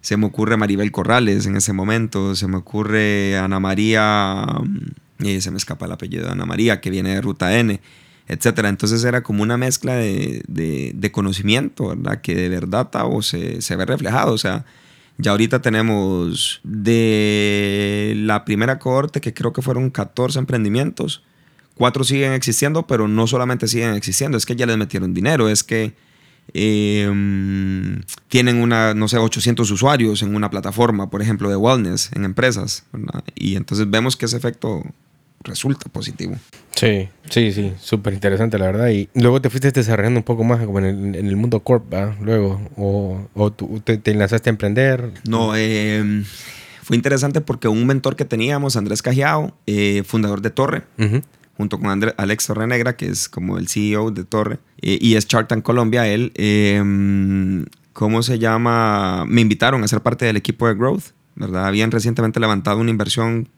se me ocurre Maribel Corrales en ese momento, se me ocurre Ana María y se me escapa el apellido de Ana María, que viene de Ruta N, etcétera. Entonces era como una mezcla de, de, conocimiento, ¿verdad? Que de verdad Tavo, se, se ve reflejado. O sea, ya ahorita tenemos de la primera cohorte, que creo que fueron 14 emprendimientos, cuatro siguen existiendo, pero no solamente siguen existiendo, es que ya les metieron dinero, es que em, tienen una, no sé, 800 usuarios en una plataforma, por ejemplo, de wellness en empresas. Y entonces vemos que ese efecto resulta positivo. Sí, sí, sí, súper interesante la verdad. Y luego te fuiste desarrollando un poco más como en el, mundo corp, luego, o, o tú te, enlazaste a emprender. No, em, fue interesante porque un mentor que teníamos, Andrés Cajiao, eh, fundador de Torre, junto con Andrés, Alex Torrenegra, que es como el CEO de Torre, eh, y es Shark Tank Colombia, él, em, ¿cómo se llama? Me invitaron a ser parte del equipo de Growth, ¿verdad? Habían recientemente levantado una inversión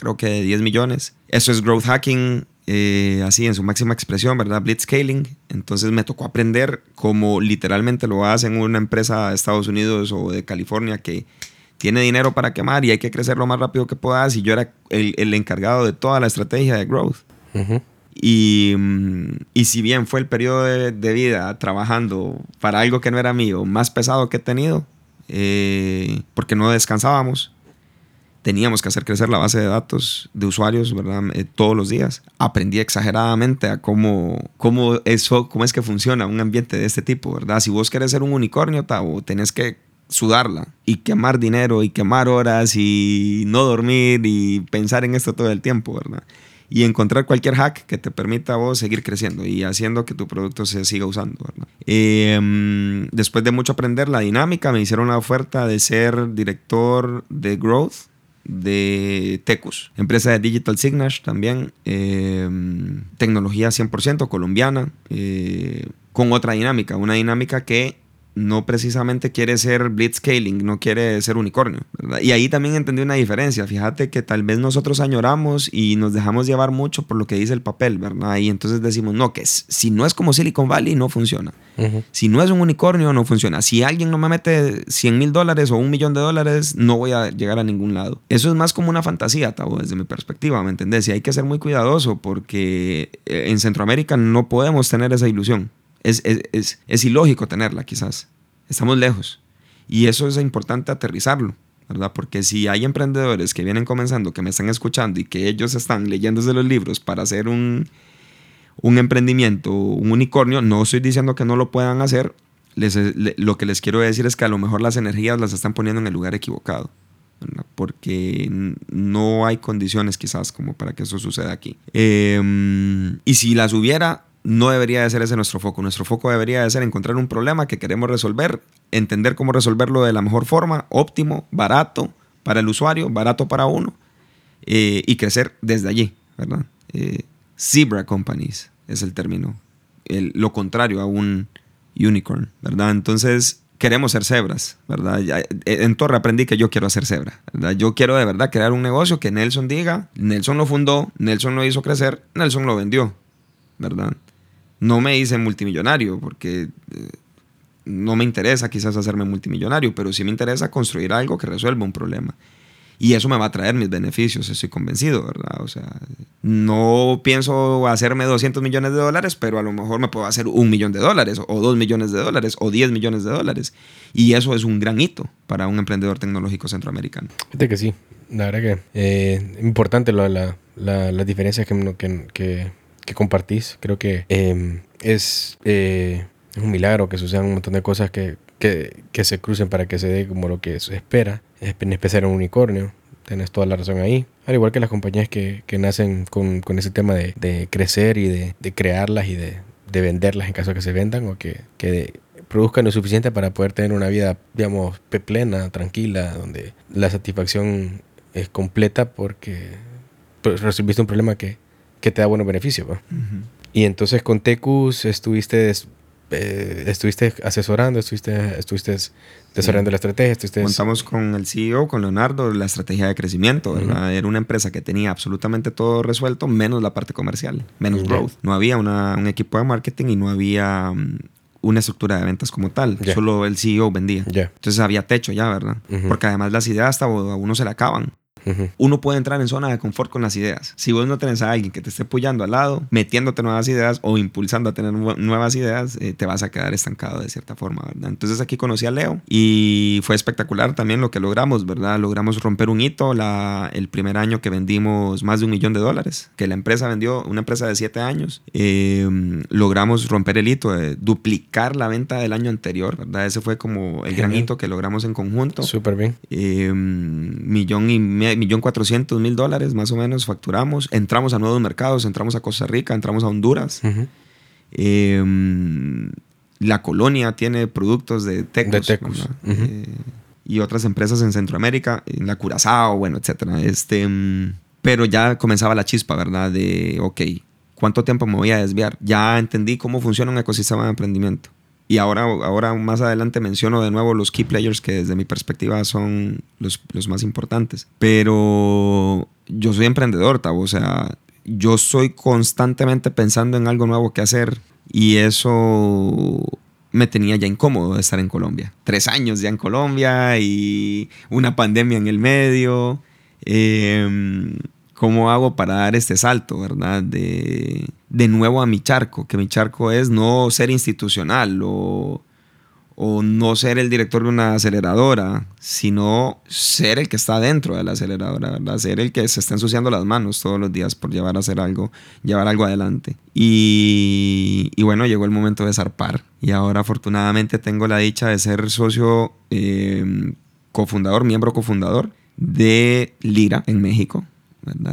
creo que de 10 millones. Eso es growth hacking, eh, así en su máxima expresión, ¿verdad? Blitzscaling. Entonces me tocó aprender cómo literalmente lo hacen una empresa de Estados Unidos o de California que tiene dinero para quemar y hay que crecer lo más rápido que puedas. Y yo era el, encargado de toda la estrategia de growth. y, mm, y, si bien fue el periodo de, vida trabajando para algo que no era mío, más pesado que he tenido, eh, porque no descansábamos, teníamos que hacer crecer la base de datos de usuarios, ¿verdad? Eh, todos los días. Aprendí exageradamente a cómo, cómo, eso, cómo es que funciona un ambiente de este tipo, ¿verdad? Si vos querés ser un unicornio, Tavo, tenés que sudarla y quemar dinero y quemar horas y no dormir y pensar en esto todo el tiempo, ¿verdad? Y encontrar cualquier hack que te permita a vos seguir creciendo y haciendo que tu producto se siga usando, ¿verdad? Em, después de mucho aprender la dinámica, me hicieron la oferta de ser director de Growth de Tecus, empresa de Digital Signage también, eh, tecnología 100% colombiana, eh, con otra dinámica, una dinámica que no precisamente quiere ser blitzscaling, no quiere ser unicornio. Y ahí también entendí una diferencia. Fíjate que tal vez nosotros añoramos y nos dejamos llevar mucho por lo que dice el papel, ¿verdad? Y entonces decimos, no, que si no es como Silicon Valley, no funciona. Si no es un unicornio, no funciona. Si alguien no me mete 100 mil dólares o un millón de dólares, no voy a llegar a ningún lado. Eso es más como una fantasía, Tavo, desde mi perspectiva, ¿me entendés? Y hay que ser muy cuidadoso porque eh, en Centroamérica no podemos tener esa ilusión. Es, es, es, ilógico tenerla, quizás. Estamos lejos. Y eso es importante aterrizarlo, ¿verdad? Porque si hay emprendedores que vienen comenzando, que me están escuchando y que ellos están leyéndose los libros para hacer un, un emprendimiento, un unicornio, no estoy diciendo que no lo puedan hacer. Les, lo que les quiero decir es que a lo mejor las energías las están poniendo en el lugar equivocado. porque no hay condiciones quizás como para que eso suceda aquí. Em, y si las hubiera, no debería de ser ese nuestro foco. Nuestro foco debería de ser encontrar un problema que queremos resolver, entender cómo resolverlo de la mejor forma, óptimo, barato para el usuario, barato para uno, eh, y crecer desde allí, ¿verdad? Eh, zebra companies es el término, lo contrario a un unicorn, ¿verdad? Entonces queremos ser cebras, ¿verdad? Eh, en Torre aprendí que yo quiero hacer cebra. Yo quiero de verdad crear un negocio que Nelson diga, Nelson lo fundó, Nelson lo hizo crecer, Nelson lo vendió, ¿verdad? No me hice multimillonario porque eh, no me interesa quizás hacerme multimillonario, pero sí me interesa construir algo que resuelva un problema. Y eso me va a traer mis beneficios, estoy convencido, ¿verdad? O sea, no pienso hacerme 200 millones de dólares, pero a lo mejor me puedo hacer un millón de dólares, o dos millones de dólares, o 10 millones de dólares. Y eso es un gran hito para un emprendedor tecnológico centroamericano. Fíjate que sí, la verdad que eh, importante lo, la, la, las diferencias que, que compartís. Creo que em, es, eh, es un milagro que sucedan un montón de cosas que, que, que, se crucen para que se dé como lo que se espera, en especial un unicornio. Tienes toda la razón ahí. Al igual que las compañías que, que nacen con, con, ese tema de, de crecer y de, de, crearlas y de, de venderlas en caso de que se vendan o que, que produzcan lo suficiente para poder tener una vida, digamos, plena, tranquila, donde la satisfacción es completa porque pues, resolviste un problema que, que te da buenos beneficios. Uh -huh. Y entonces con Tecus estuviste eh, estuviste asesorando, estuviste, estuviste desarrollando sí. la estrategia. Estuviste... Contamos con el CEO, con Leonardo, la estrategia de crecimiento. Uh -huh. Era una empresa que tenía absolutamente todo resuelto, menos la parte comercial, menos uh -huh. growth. No había una, un equipo de marketing y no había um, una estructura de ventas como tal. Yeah. Solo el CEO vendía. Yeah. Entonces había techo ya, ¿verdad? Porque además las ideas hasta a uno se le acaban. Uh -huh. Uno puede entrar en zona de confort con las ideas. Si vos no tenés a alguien que te esté apoyando al lado, metiéndote nuevas ideas o impulsando a tener nuevas ideas, eh, te vas a quedar estancado de cierta forma, ¿verdad? Entonces aquí conocí a Leo y fue espectacular también lo que logramos, ¿verdad? Logramos romper un hito la, el primer año que vendimos más de un millón de dólares, que la empresa vendió, una empresa de siete años, eh, logramos romper el hito de duplicar la venta del año anterior, ¿verdad? Ese fue como el gran hito que logramos en conjunto. Súper bien. Eh, millón y medio millón cuatrocientos mil dólares más o menos facturamos. Entramos a nuevos mercados, entramos a Costa Rica, entramos a Honduras. Uh -huh. eh, la colonia tiene productos de Tecos. De tecos. Uh -huh. eh, y otras empresas en Centroamérica, en la Curazao, bueno, etcétera. Este, pero ya comenzaba la chispa, ¿verdad? De, ok, ¿cuánto tiempo me voy a desviar? Ya entendí cómo funciona un ecosistema de emprendimiento. Y ahora, ahora más adelante menciono de nuevo los key players que desde mi perspectiva son los, los más importantes. Pero yo soy emprendedor, Tavo. O sea, yo soy constantemente pensando en algo nuevo que hacer. Y eso me tenía ya incómodo de estar en Colombia. Tres años ya en Colombia y una pandemia en el medio. Eh, ¿Cómo hago para dar este salto, verdad? De, de nuevo a mi charco, que mi charco es no ser institucional o, o, no ser el director de una aceleradora, sino ser el que está dentro de la aceleradora, ¿verdad? Ser el que se está ensuciando las manos todos los días por llevar a hacer algo, llevar algo adelante. Y, y bueno, llegó el momento de zarpar. Y ahora afortunadamente tengo la dicha de ser socio eh, cofundador, miembro cofundador de Lira en México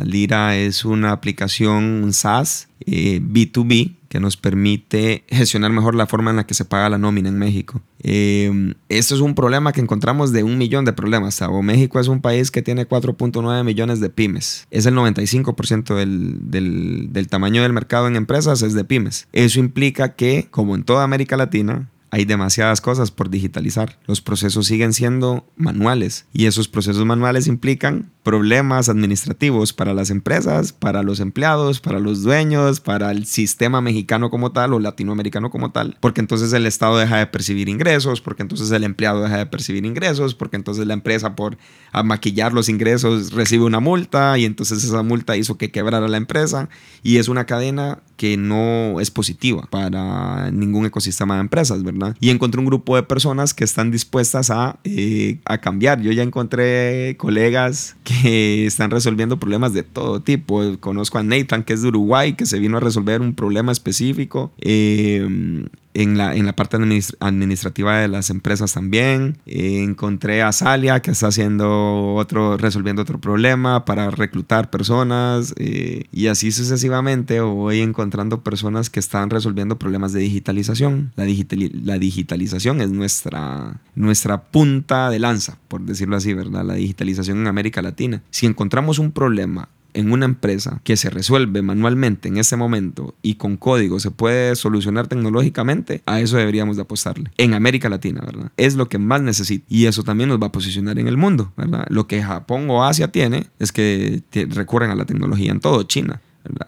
Lira es una aplicación, SaaS eh, B2B que nos permite gestionar mejor la forma en la que se paga la nómina en México. Eh, esto es un problema que encontramos de un millón de problemas. México es un país que tiene 4.9 millones de pymes. Es el 95% del, del, del tamaño del mercado en empresas es de pymes. Eso implica que, como en toda América Latina, hay demasiadas cosas por digitalizar. Los procesos siguen siendo manuales y esos procesos manuales implican problemas administrativos para las empresas, para los empleados, para los dueños, para el sistema mexicano como tal o latinoamericano como tal, porque entonces el Estado deja de percibir ingresos, porque entonces el empleado deja de percibir ingresos, porque entonces la empresa por maquillar los ingresos recibe una multa y entonces esa multa hizo que quebrara la empresa y es una cadena que no es positiva para ningún ecosistema de empresas, ¿verdad? Y encontré un grupo de personas que están dispuestas a, eh, a cambiar. Yo ya encontré colegas que están resolviendo problemas de todo tipo. Conozco a Nathan, que es de Uruguay, que se vino a resolver un problema específico. Eh, en la, en la parte administrativa de las empresas también. Eh, encontré a Salia que está haciendo otro, resolviendo otro problema para reclutar personas eh, y así sucesivamente voy encontrando personas que están resolviendo problemas de digitalización. La, digital, la digitalización es nuestra, nuestra punta de lanza, por decirlo así, ¿verdad? La digitalización en América Latina. Si encontramos un problema en una empresa que se resuelve manualmente en ese momento y con código se puede solucionar tecnológicamente, a eso deberíamos de apostarle. En América Latina, ¿verdad? Es lo que más necesita y eso también nos va a posicionar en el mundo, ¿verdad? Lo que Japón o Asia tiene es que recurren a la tecnología en todo, China. ¿verdad?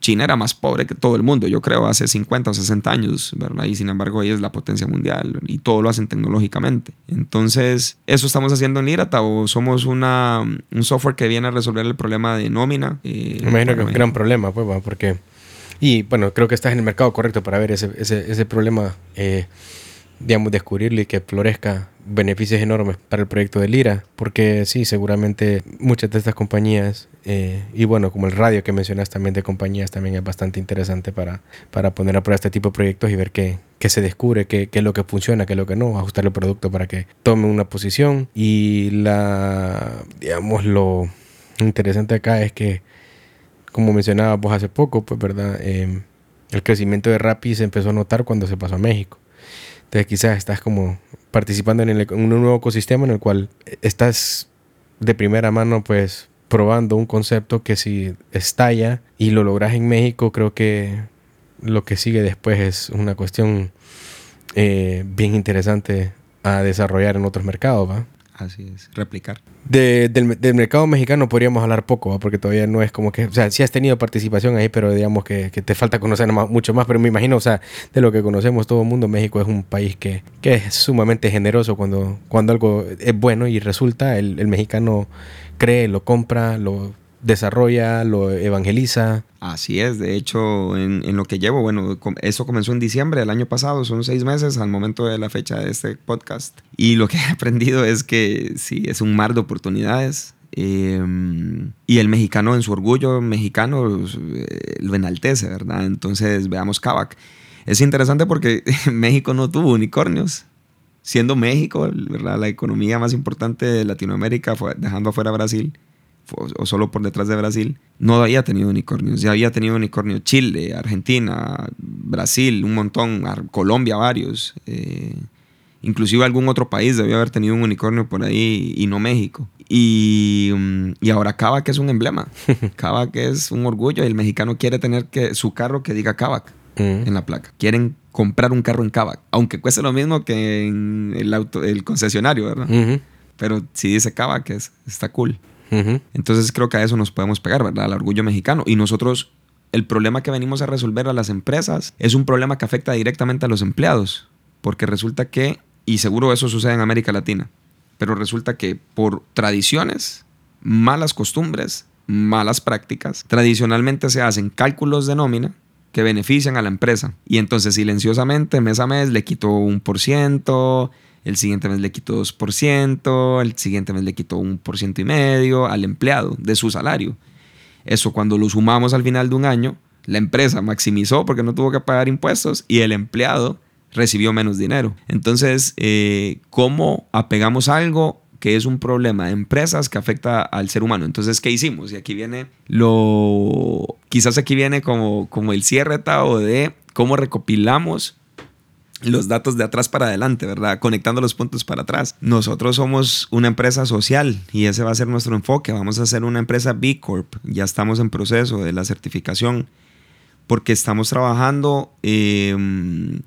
China era más pobre que todo el mundo, yo creo, hace 50 o 60 años, ¿verdad? Y sin embargo, ella es la potencia mundial y todo lo hacen tecnológicamente. Entonces, ¿eso estamos haciendo en Irata o somos una, un software que viene a resolver el problema de nómina? Eh, Me imagino que es un gran problema, pues, porque... Y bueno, creo que estás en el mercado correcto para ver ese, ese, ese problema. Eh, digamos, descubrirlo y que florezca beneficios enormes para el proyecto de Lira, porque sí, seguramente muchas de estas compañías, eh, y bueno, como el radio que mencionas también de compañías, también es bastante interesante para, para poner a prueba este tipo de proyectos y ver qué, qué se descubre, qué, qué, es lo que funciona, qué es lo que no, ajustar el producto para que tome una posición. Y la, digamos, lo interesante acá es que, como mencionabas vos hace poco, pues, ¿verdad? Eh, el crecimiento de Rappi se empezó a notar cuando se pasó a México. Entonces quizás estás como participando en, un nuevo ecosistema en el cual estás de primera mano pues probando un concepto que si estalla y lo logras en México, creo que lo que sigue después es una cuestión eh, bien interesante a desarrollar en otros mercados, ¿va? Así es, replicar. del, mercado mexicano podríamos hablar poco, porque todavía no es como que, o sea, sí has tenido participación ahí, pero digamos que, te falta conocer mucho más, pero me imagino, o sea, de lo que conocemos todo el mundo, México es un país que, es sumamente generoso cuando, cuando algo es bueno y resulta, el, el mexicano cree, lo compra, lo desarrolla, lo evangeliza. Así es, de hecho, en, lo que llevo, bueno, eso comenzó en diciembre del año pasado, son seis meses al momento de la fecha de este podcast. Y lo que [LAUGHS] he aprendido es que sí, es un mar de oportunidades. Em, y el mexicano en su orgullo mexicano eh, lo enaltece, ¿verdad? Entonces veamos Kavak. Es interesante porque [LAUGHS] México no tuvo unicornios. Siendo México, ¿verdad? la economía más importante de Latinoamérica, dejando afuera Brasil, o solo por detrás de Brasil, no había tenido unicornios. Ya había tenido unicornios Chile, Argentina, Brasil, un montón, Colombia varios. Eh, inclusive algún otro país debió haber tenido un unicornio por ahí y no México. Y, mm, y ahora Kavak es un emblema. [LAUGHS] Kavak es un orgullo y el mexicano quiere tener que, su carro que diga Kavak mm. en la placa. Quieren comprar un carro en Kavak, aunque cueste lo mismo que en el, auto, el concesionario, ¿verdad? Pero si dice Kavak, es, está cool. Entonces creo que a eso nos podemos pegar, ¿verdad? Al orgullo mexicano. Y nosotros, el problema que venimos a resolver a las empresas es un problema que afecta directamente a los empleados. Porque resulta que, y seguro eso sucede en América Latina, pero resulta que por tradiciones, malas costumbres, malas prácticas, tradicionalmente se hacen cálculos de nómina que benefician a la empresa. Y entonces silenciosamente, mes a mes, le quito un por ciento, el siguiente mes le quitó 2%, el siguiente mes le quitó un por ciento y medio al empleado de su salario. Eso cuando lo sumamos al final de un año, la empresa maximizó porque no tuvo que pagar impuestos y el empleado recibió menos dinero. Entonces, eh, ¿cómo apegamos algo que es un problema de empresas que afecta al ser humano? Entonces, ¿qué hicimos? Y aquí viene lo... Quizás aquí viene como, como el cierre Tao de cómo recopilamos los datos de atrás para adelante, ¿verdad? Conectando los puntos para atrás. Nosotros somos una empresa social y ese va a ser nuestro enfoque. Vamos a ser una empresa B Corp. Ya estamos en proceso de la certificación porque estamos trabajando em,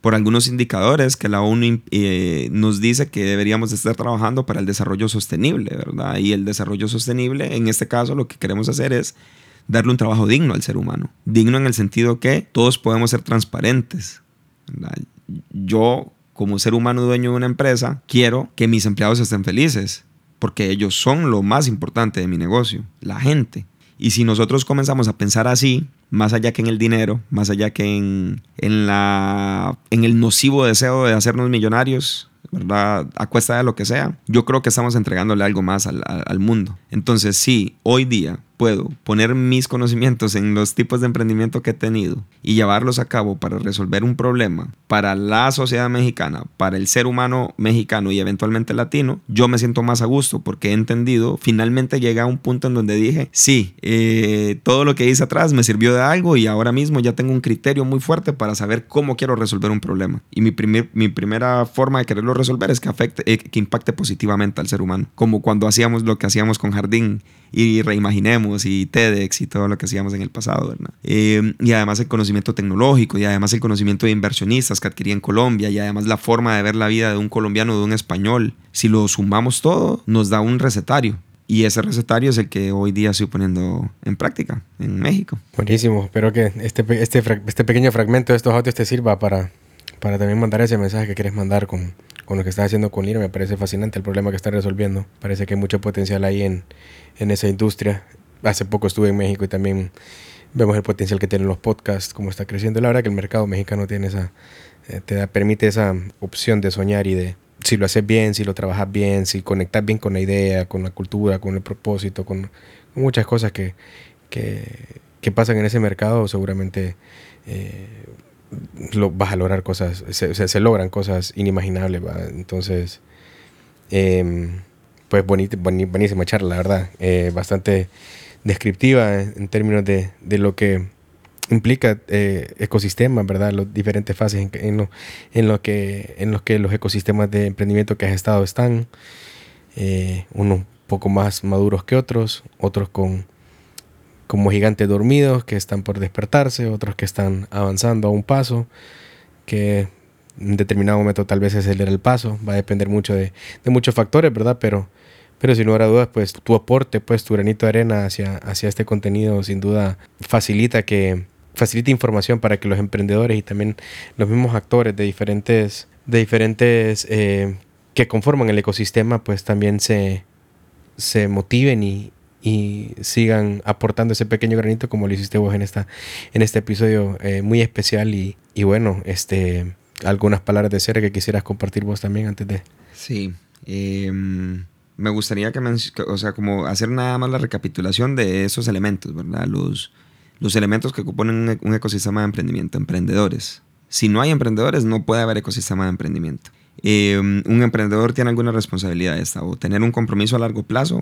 por algunos indicadores que la ONU eh, nos dice que deberíamos estar trabajando para el desarrollo sostenible, ¿verdad? Y el desarrollo sostenible, en este caso, lo que queremos hacer es darle un trabajo digno al ser humano. Digno en el sentido que todos podemos ser transparentes. ¿verdad? Yo como ser humano dueño de una empresa, quiero que mis empleados estén felices, porque ellos son lo más importante de mi negocio, la gente. Y si nosotros comenzamos a pensar así, más allá que en el dinero, más allá que en, en, la, en el nocivo deseo de hacernos millonarios, ¿verdad? A cuesta de lo que sea, yo creo que estamos entregándole algo más al, al mundo. Entonces, sí, hoy día puedo poner mis conocimientos en los tipos de emprendimiento que he tenido y llevarlos a cabo para resolver un problema para la sociedad mexicana, para el ser humano mexicano y eventualmente latino, yo me siento más a gusto porque he entendido, finalmente llegué a un punto en donde dije, sí, eh, todo lo que hice atrás me sirvió de algo y ahora mismo ya tengo un criterio muy fuerte para saber cómo quiero resolver un problema. Y mi, primer, mi primera forma de quererlo resolver es que, afecte, eh, que impacte positivamente al ser humano, como cuando hacíamos lo que hacíamos con Jardín y reimaginemos y TEDx y todo lo que hacíamos en el pasado, ¿verdad? Eh, y además el conocimiento tecnológico y además el conocimiento de inversionistas que adquirí en Colombia y además la forma de ver la vida de un colombiano, de un español. Si lo sumamos todo, nos da un recetario y ese recetario es el que hoy día estoy poniendo en práctica en México. Buenísimo. Espero que este, este, este pequeño fragmento de estos audios te sirva para, para también mandar ese mensaje que quieres mandar con, con lo que estás haciendo con Lira. Me parece fascinante el problema que estás resolviendo. Parece que hay mucho potencial ahí en, en esa industria. Hace poco estuve en México y también vemos el potencial que tienen los podcasts, cómo está creciendo. La verdad que el mercado mexicano tiene esa, eh, te permite esa opción de soñar y de, si lo haces bien, si lo trabajas bien, si conectas bien con la idea, con la cultura, con el propósito, con, muchas cosas que, que, pasan en ese mercado, seguramente eh, lo, vas a lograr cosas, se, se, logran cosas inimaginables. Entonces, em, pues bonita, buenísima charla, la verdad. Eh, bastante descriptiva en, términos de, de lo que implica eh, ecosistemas, ¿verdad? Las diferentes fases en, en, lo, en, lo, que, en los que los ecosistemas de emprendimiento que has estado están, eh, unos poco más maduros que otros, otros con como gigantes dormidos que están por despertarse, otros que están avanzando a un paso, que en determinado momento tal vez acelera el paso, va a depender mucho de, muchos factores, ¿verdad? Pero, pero sin lugar a dudas, pues tu aporte, pues tu granito de arena hacia, hacia este contenido sin duda facilita que, facilita información para que los emprendedores y también los mismos actores de diferentes, de diferentes eh, que conforman el ecosistema, pues también se, se motiven y, y, sigan aportando ese pequeño granito como lo hiciste vos en, esta, en este episodio eh, muy especial y, y, bueno, este, algunas palabras de cierre que quisieras compartir vos también antes de... Sí, em, me gustaría que, o sea, como hacer nada más la recapitulación de esos elementos, ¿verdad? Los, los elementos que componen un, ecosistema de emprendimiento, emprendedores. Si no hay emprendedores, no puede haber ecosistema de emprendimiento. Eh, un emprendedor tiene alguna responsabilidad esta, o tener un compromiso a largo plazo.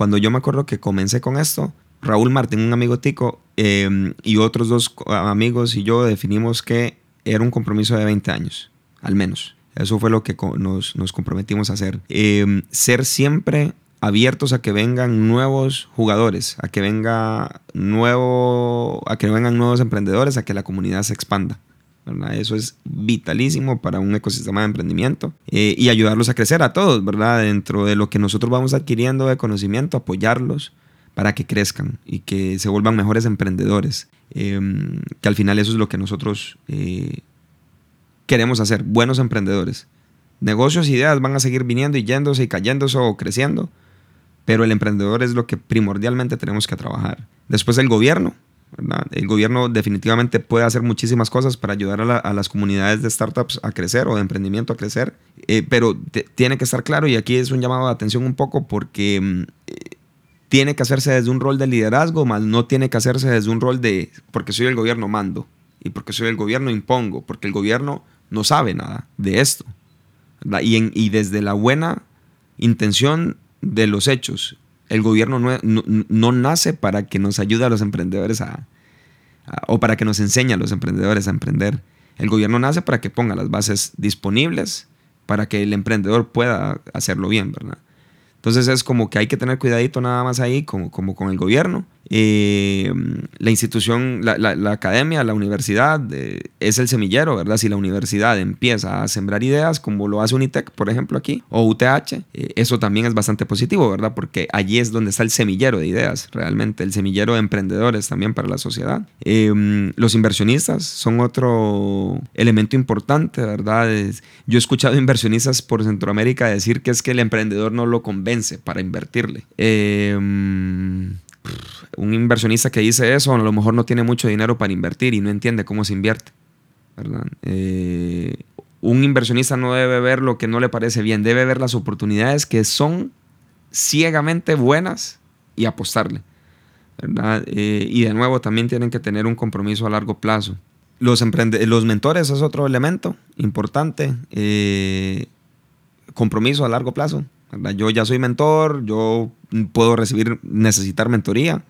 Cuando yo me acuerdo que comencé con esto, Raúl Martín, un amigo tico, eh, y otros dos amigos y yo definimos que era un compromiso de 20 años, al menos. Eso fue lo que nos, nos comprometimos a hacer. Eh, ser siempre abiertos a que vengan nuevos jugadores, a que venga nuevo, a que vengan nuevos emprendedores, a que la comunidad se expanda. Eso es vitalísimo para un ecosistema de emprendimiento eh, y ayudarlos a crecer a todos, ¿verdad? Dentro de lo que nosotros vamos adquiriendo de conocimiento, apoyarlos para que crezcan y que se vuelvan mejores emprendedores. Em, que al final eso es lo que nosotros eh, queremos hacer, buenos emprendedores. Negocios, ideas van a seguir viniendo y yéndose y cayéndose o creciendo, pero el emprendedor es lo que primordialmente tenemos que trabajar. Después el gobierno, El gobierno definitivamente puede hacer muchísimas cosas para ayudar a, las comunidades de startups a crecer o de emprendimiento a crecer, eh, pero tiene que estar claro y aquí es un llamado de atención un poco porque mm, eh, tiene que hacerse desde un rol de liderazgo, más no tiene que hacerse desde un rol de porque soy el gobierno mando y porque soy el gobierno impongo, porque el gobierno no sabe nada de esto. Y, y desde la buena intención de los hechos. El gobierno no, nace para que nos ayude a los emprendedores a, o para que nos enseñe a los emprendedores a emprender. El gobierno nace para que ponga las bases disponibles para que el emprendedor pueda hacerlo bien, ¿verdad? Entonces es como que hay que tener cuidadito nada más ahí, como, como con el gobierno. Eh, la institución, la, la, academia, la universidad eh, es el semillero, ¿verdad? Si la universidad empieza a sembrar ideas, como lo hace Unitec, por ejemplo, aquí, o UTH, eh, eso también es bastante positivo, ¿verdad? Porque allí es donde está el semillero de ideas, realmente, el semillero de emprendedores también para la sociedad. los inversionistas son otro elemento importante, ¿verdad? yo he escuchado inversionistas por Centroamérica decir que es que el emprendedor no lo convence para invertirle. Em, un inversionista que dice eso a lo mejor no tiene mucho dinero para invertir y no entiende cómo se invierte. Eh, un inversionista no debe ver lo que no le parece bien, debe ver las oportunidades que son ciegamente buenas y apostarle. Eh, y de nuevo también tienen que tener un compromiso a largo plazo. Los, los mentores es otro elemento importante. Eh, compromiso a largo plazo. Yo ya soy mentor, yo puedo recibir, necesitar mentoría.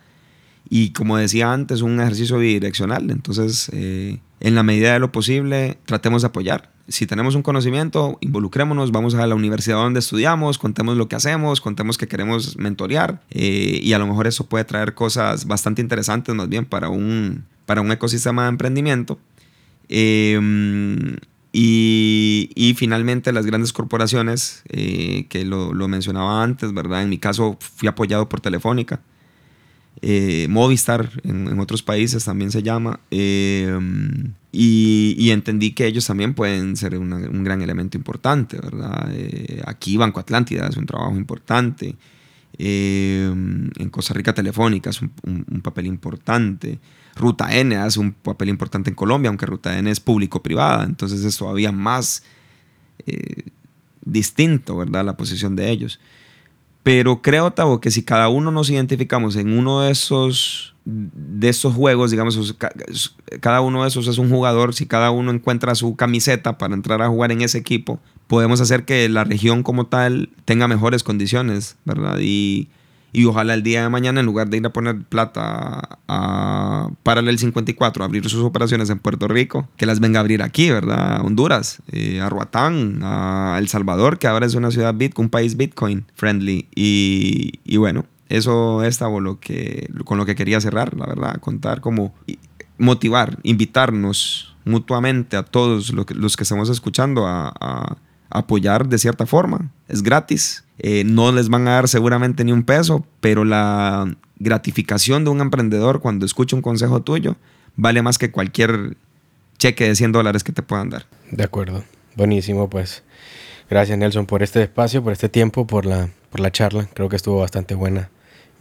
Y como decía antes, un ejercicio bidireccional. Entonces, eh, en la medida de lo posible, tratemos de apoyar. Si tenemos un conocimiento, involucrémonos, vamos a la universidad donde estudiamos, contemos lo que hacemos, contemos que queremos mentorear. Eh, y a lo mejor eso puede traer cosas bastante interesantes más bien para un, para un ecosistema de emprendimiento. Eh, Y, y, finalmente las grandes corporaciones, eh, que lo, lo, mencionaba antes, ¿verdad? En mi caso fui apoyado por Telefónica. Eh, Movistar en, en, otros países también se llama. Eh, y, y, entendí que ellos también pueden ser una, un gran elemento importante, ¿verdad? Eh, aquí Banco Atlántida es un trabajo importante. en Costa Rica Telefónica es un, un, un papel importante. Ruta N hace un papel importante en Colombia, aunque Ruta N es público-privada, entonces es todavía más eh, distinto, ¿verdad? La posición de ellos. Pero creo, Tavo, que si cada uno nos identificamos en uno de esos, de esos juegos, digamos, cada uno de esos es un jugador, si cada uno encuentra su camiseta para entrar a jugar en ese equipo, podemos hacer que la región como tal tenga mejores condiciones, ¿verdad? Y, y ojalá el día de mañana, en lugar de ir a poner plata a Paralel 54, a abrir sus operaciones en Puerto Rico, que las venga a abrir aquí, ¿verdad? A Honduras, eh, a Roatán, a El Salvador, que ahora es una ciudad Bitcoin, un país Bitcoin friendly. Y, bueno, eso es lo que, con lo que quería cerrar, la verdad, contar como motivar, invitarnos mutuamente a todos los que, los estamos escuchando a apoyar de cierta forma. Es gratis. Eh, no les van a dar seguramente ni un peso, pero la gratificación de un emprendedor cuando escucha un consejo tuyo vale más que cualquier cheque de 100 dólares que te puedan dar. De acuerdo. Buenísimo, pues. Gracias Nelson por este espacio, por este tiempo, por la, por la charla. Creo que estuvo bastante buena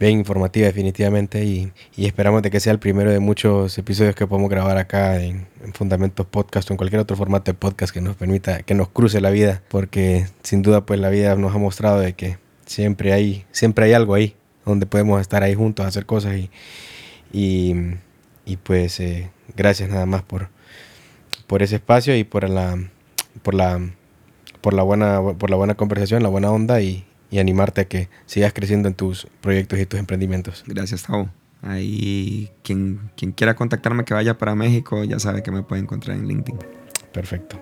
bien informativa definitivamente y, y, esperamos de que sea el primero de muchos episodios que podemos grabar acá en, en, Fundamentos Podcast o en cualquier otro formato de podcast que nos permita, que nos cruce la vida, porque sin duda pues la vida nos ha mostrado de que siempre hay, siempre hay algo ahí donde podemos estar ahí juntos, hacer cosas y, y, y pues eh, gracias nada más por, por ese espacio y por la, por la, por la buena, por la buena conversación, la buena onda y, y animarte a que sigas creciendo en tus proyectos y tus emprendimientos. Gracias, Tavo. Ahí, quien, quien quiera contactarme que vaya para México, ya sabe que me puede encontrar en LinkedIn. Perfecto.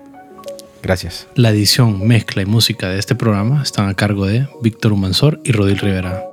Gracias. La edición, mezcla y música de este programa están a cargo de Víctor Humansor y Rodil Rivera.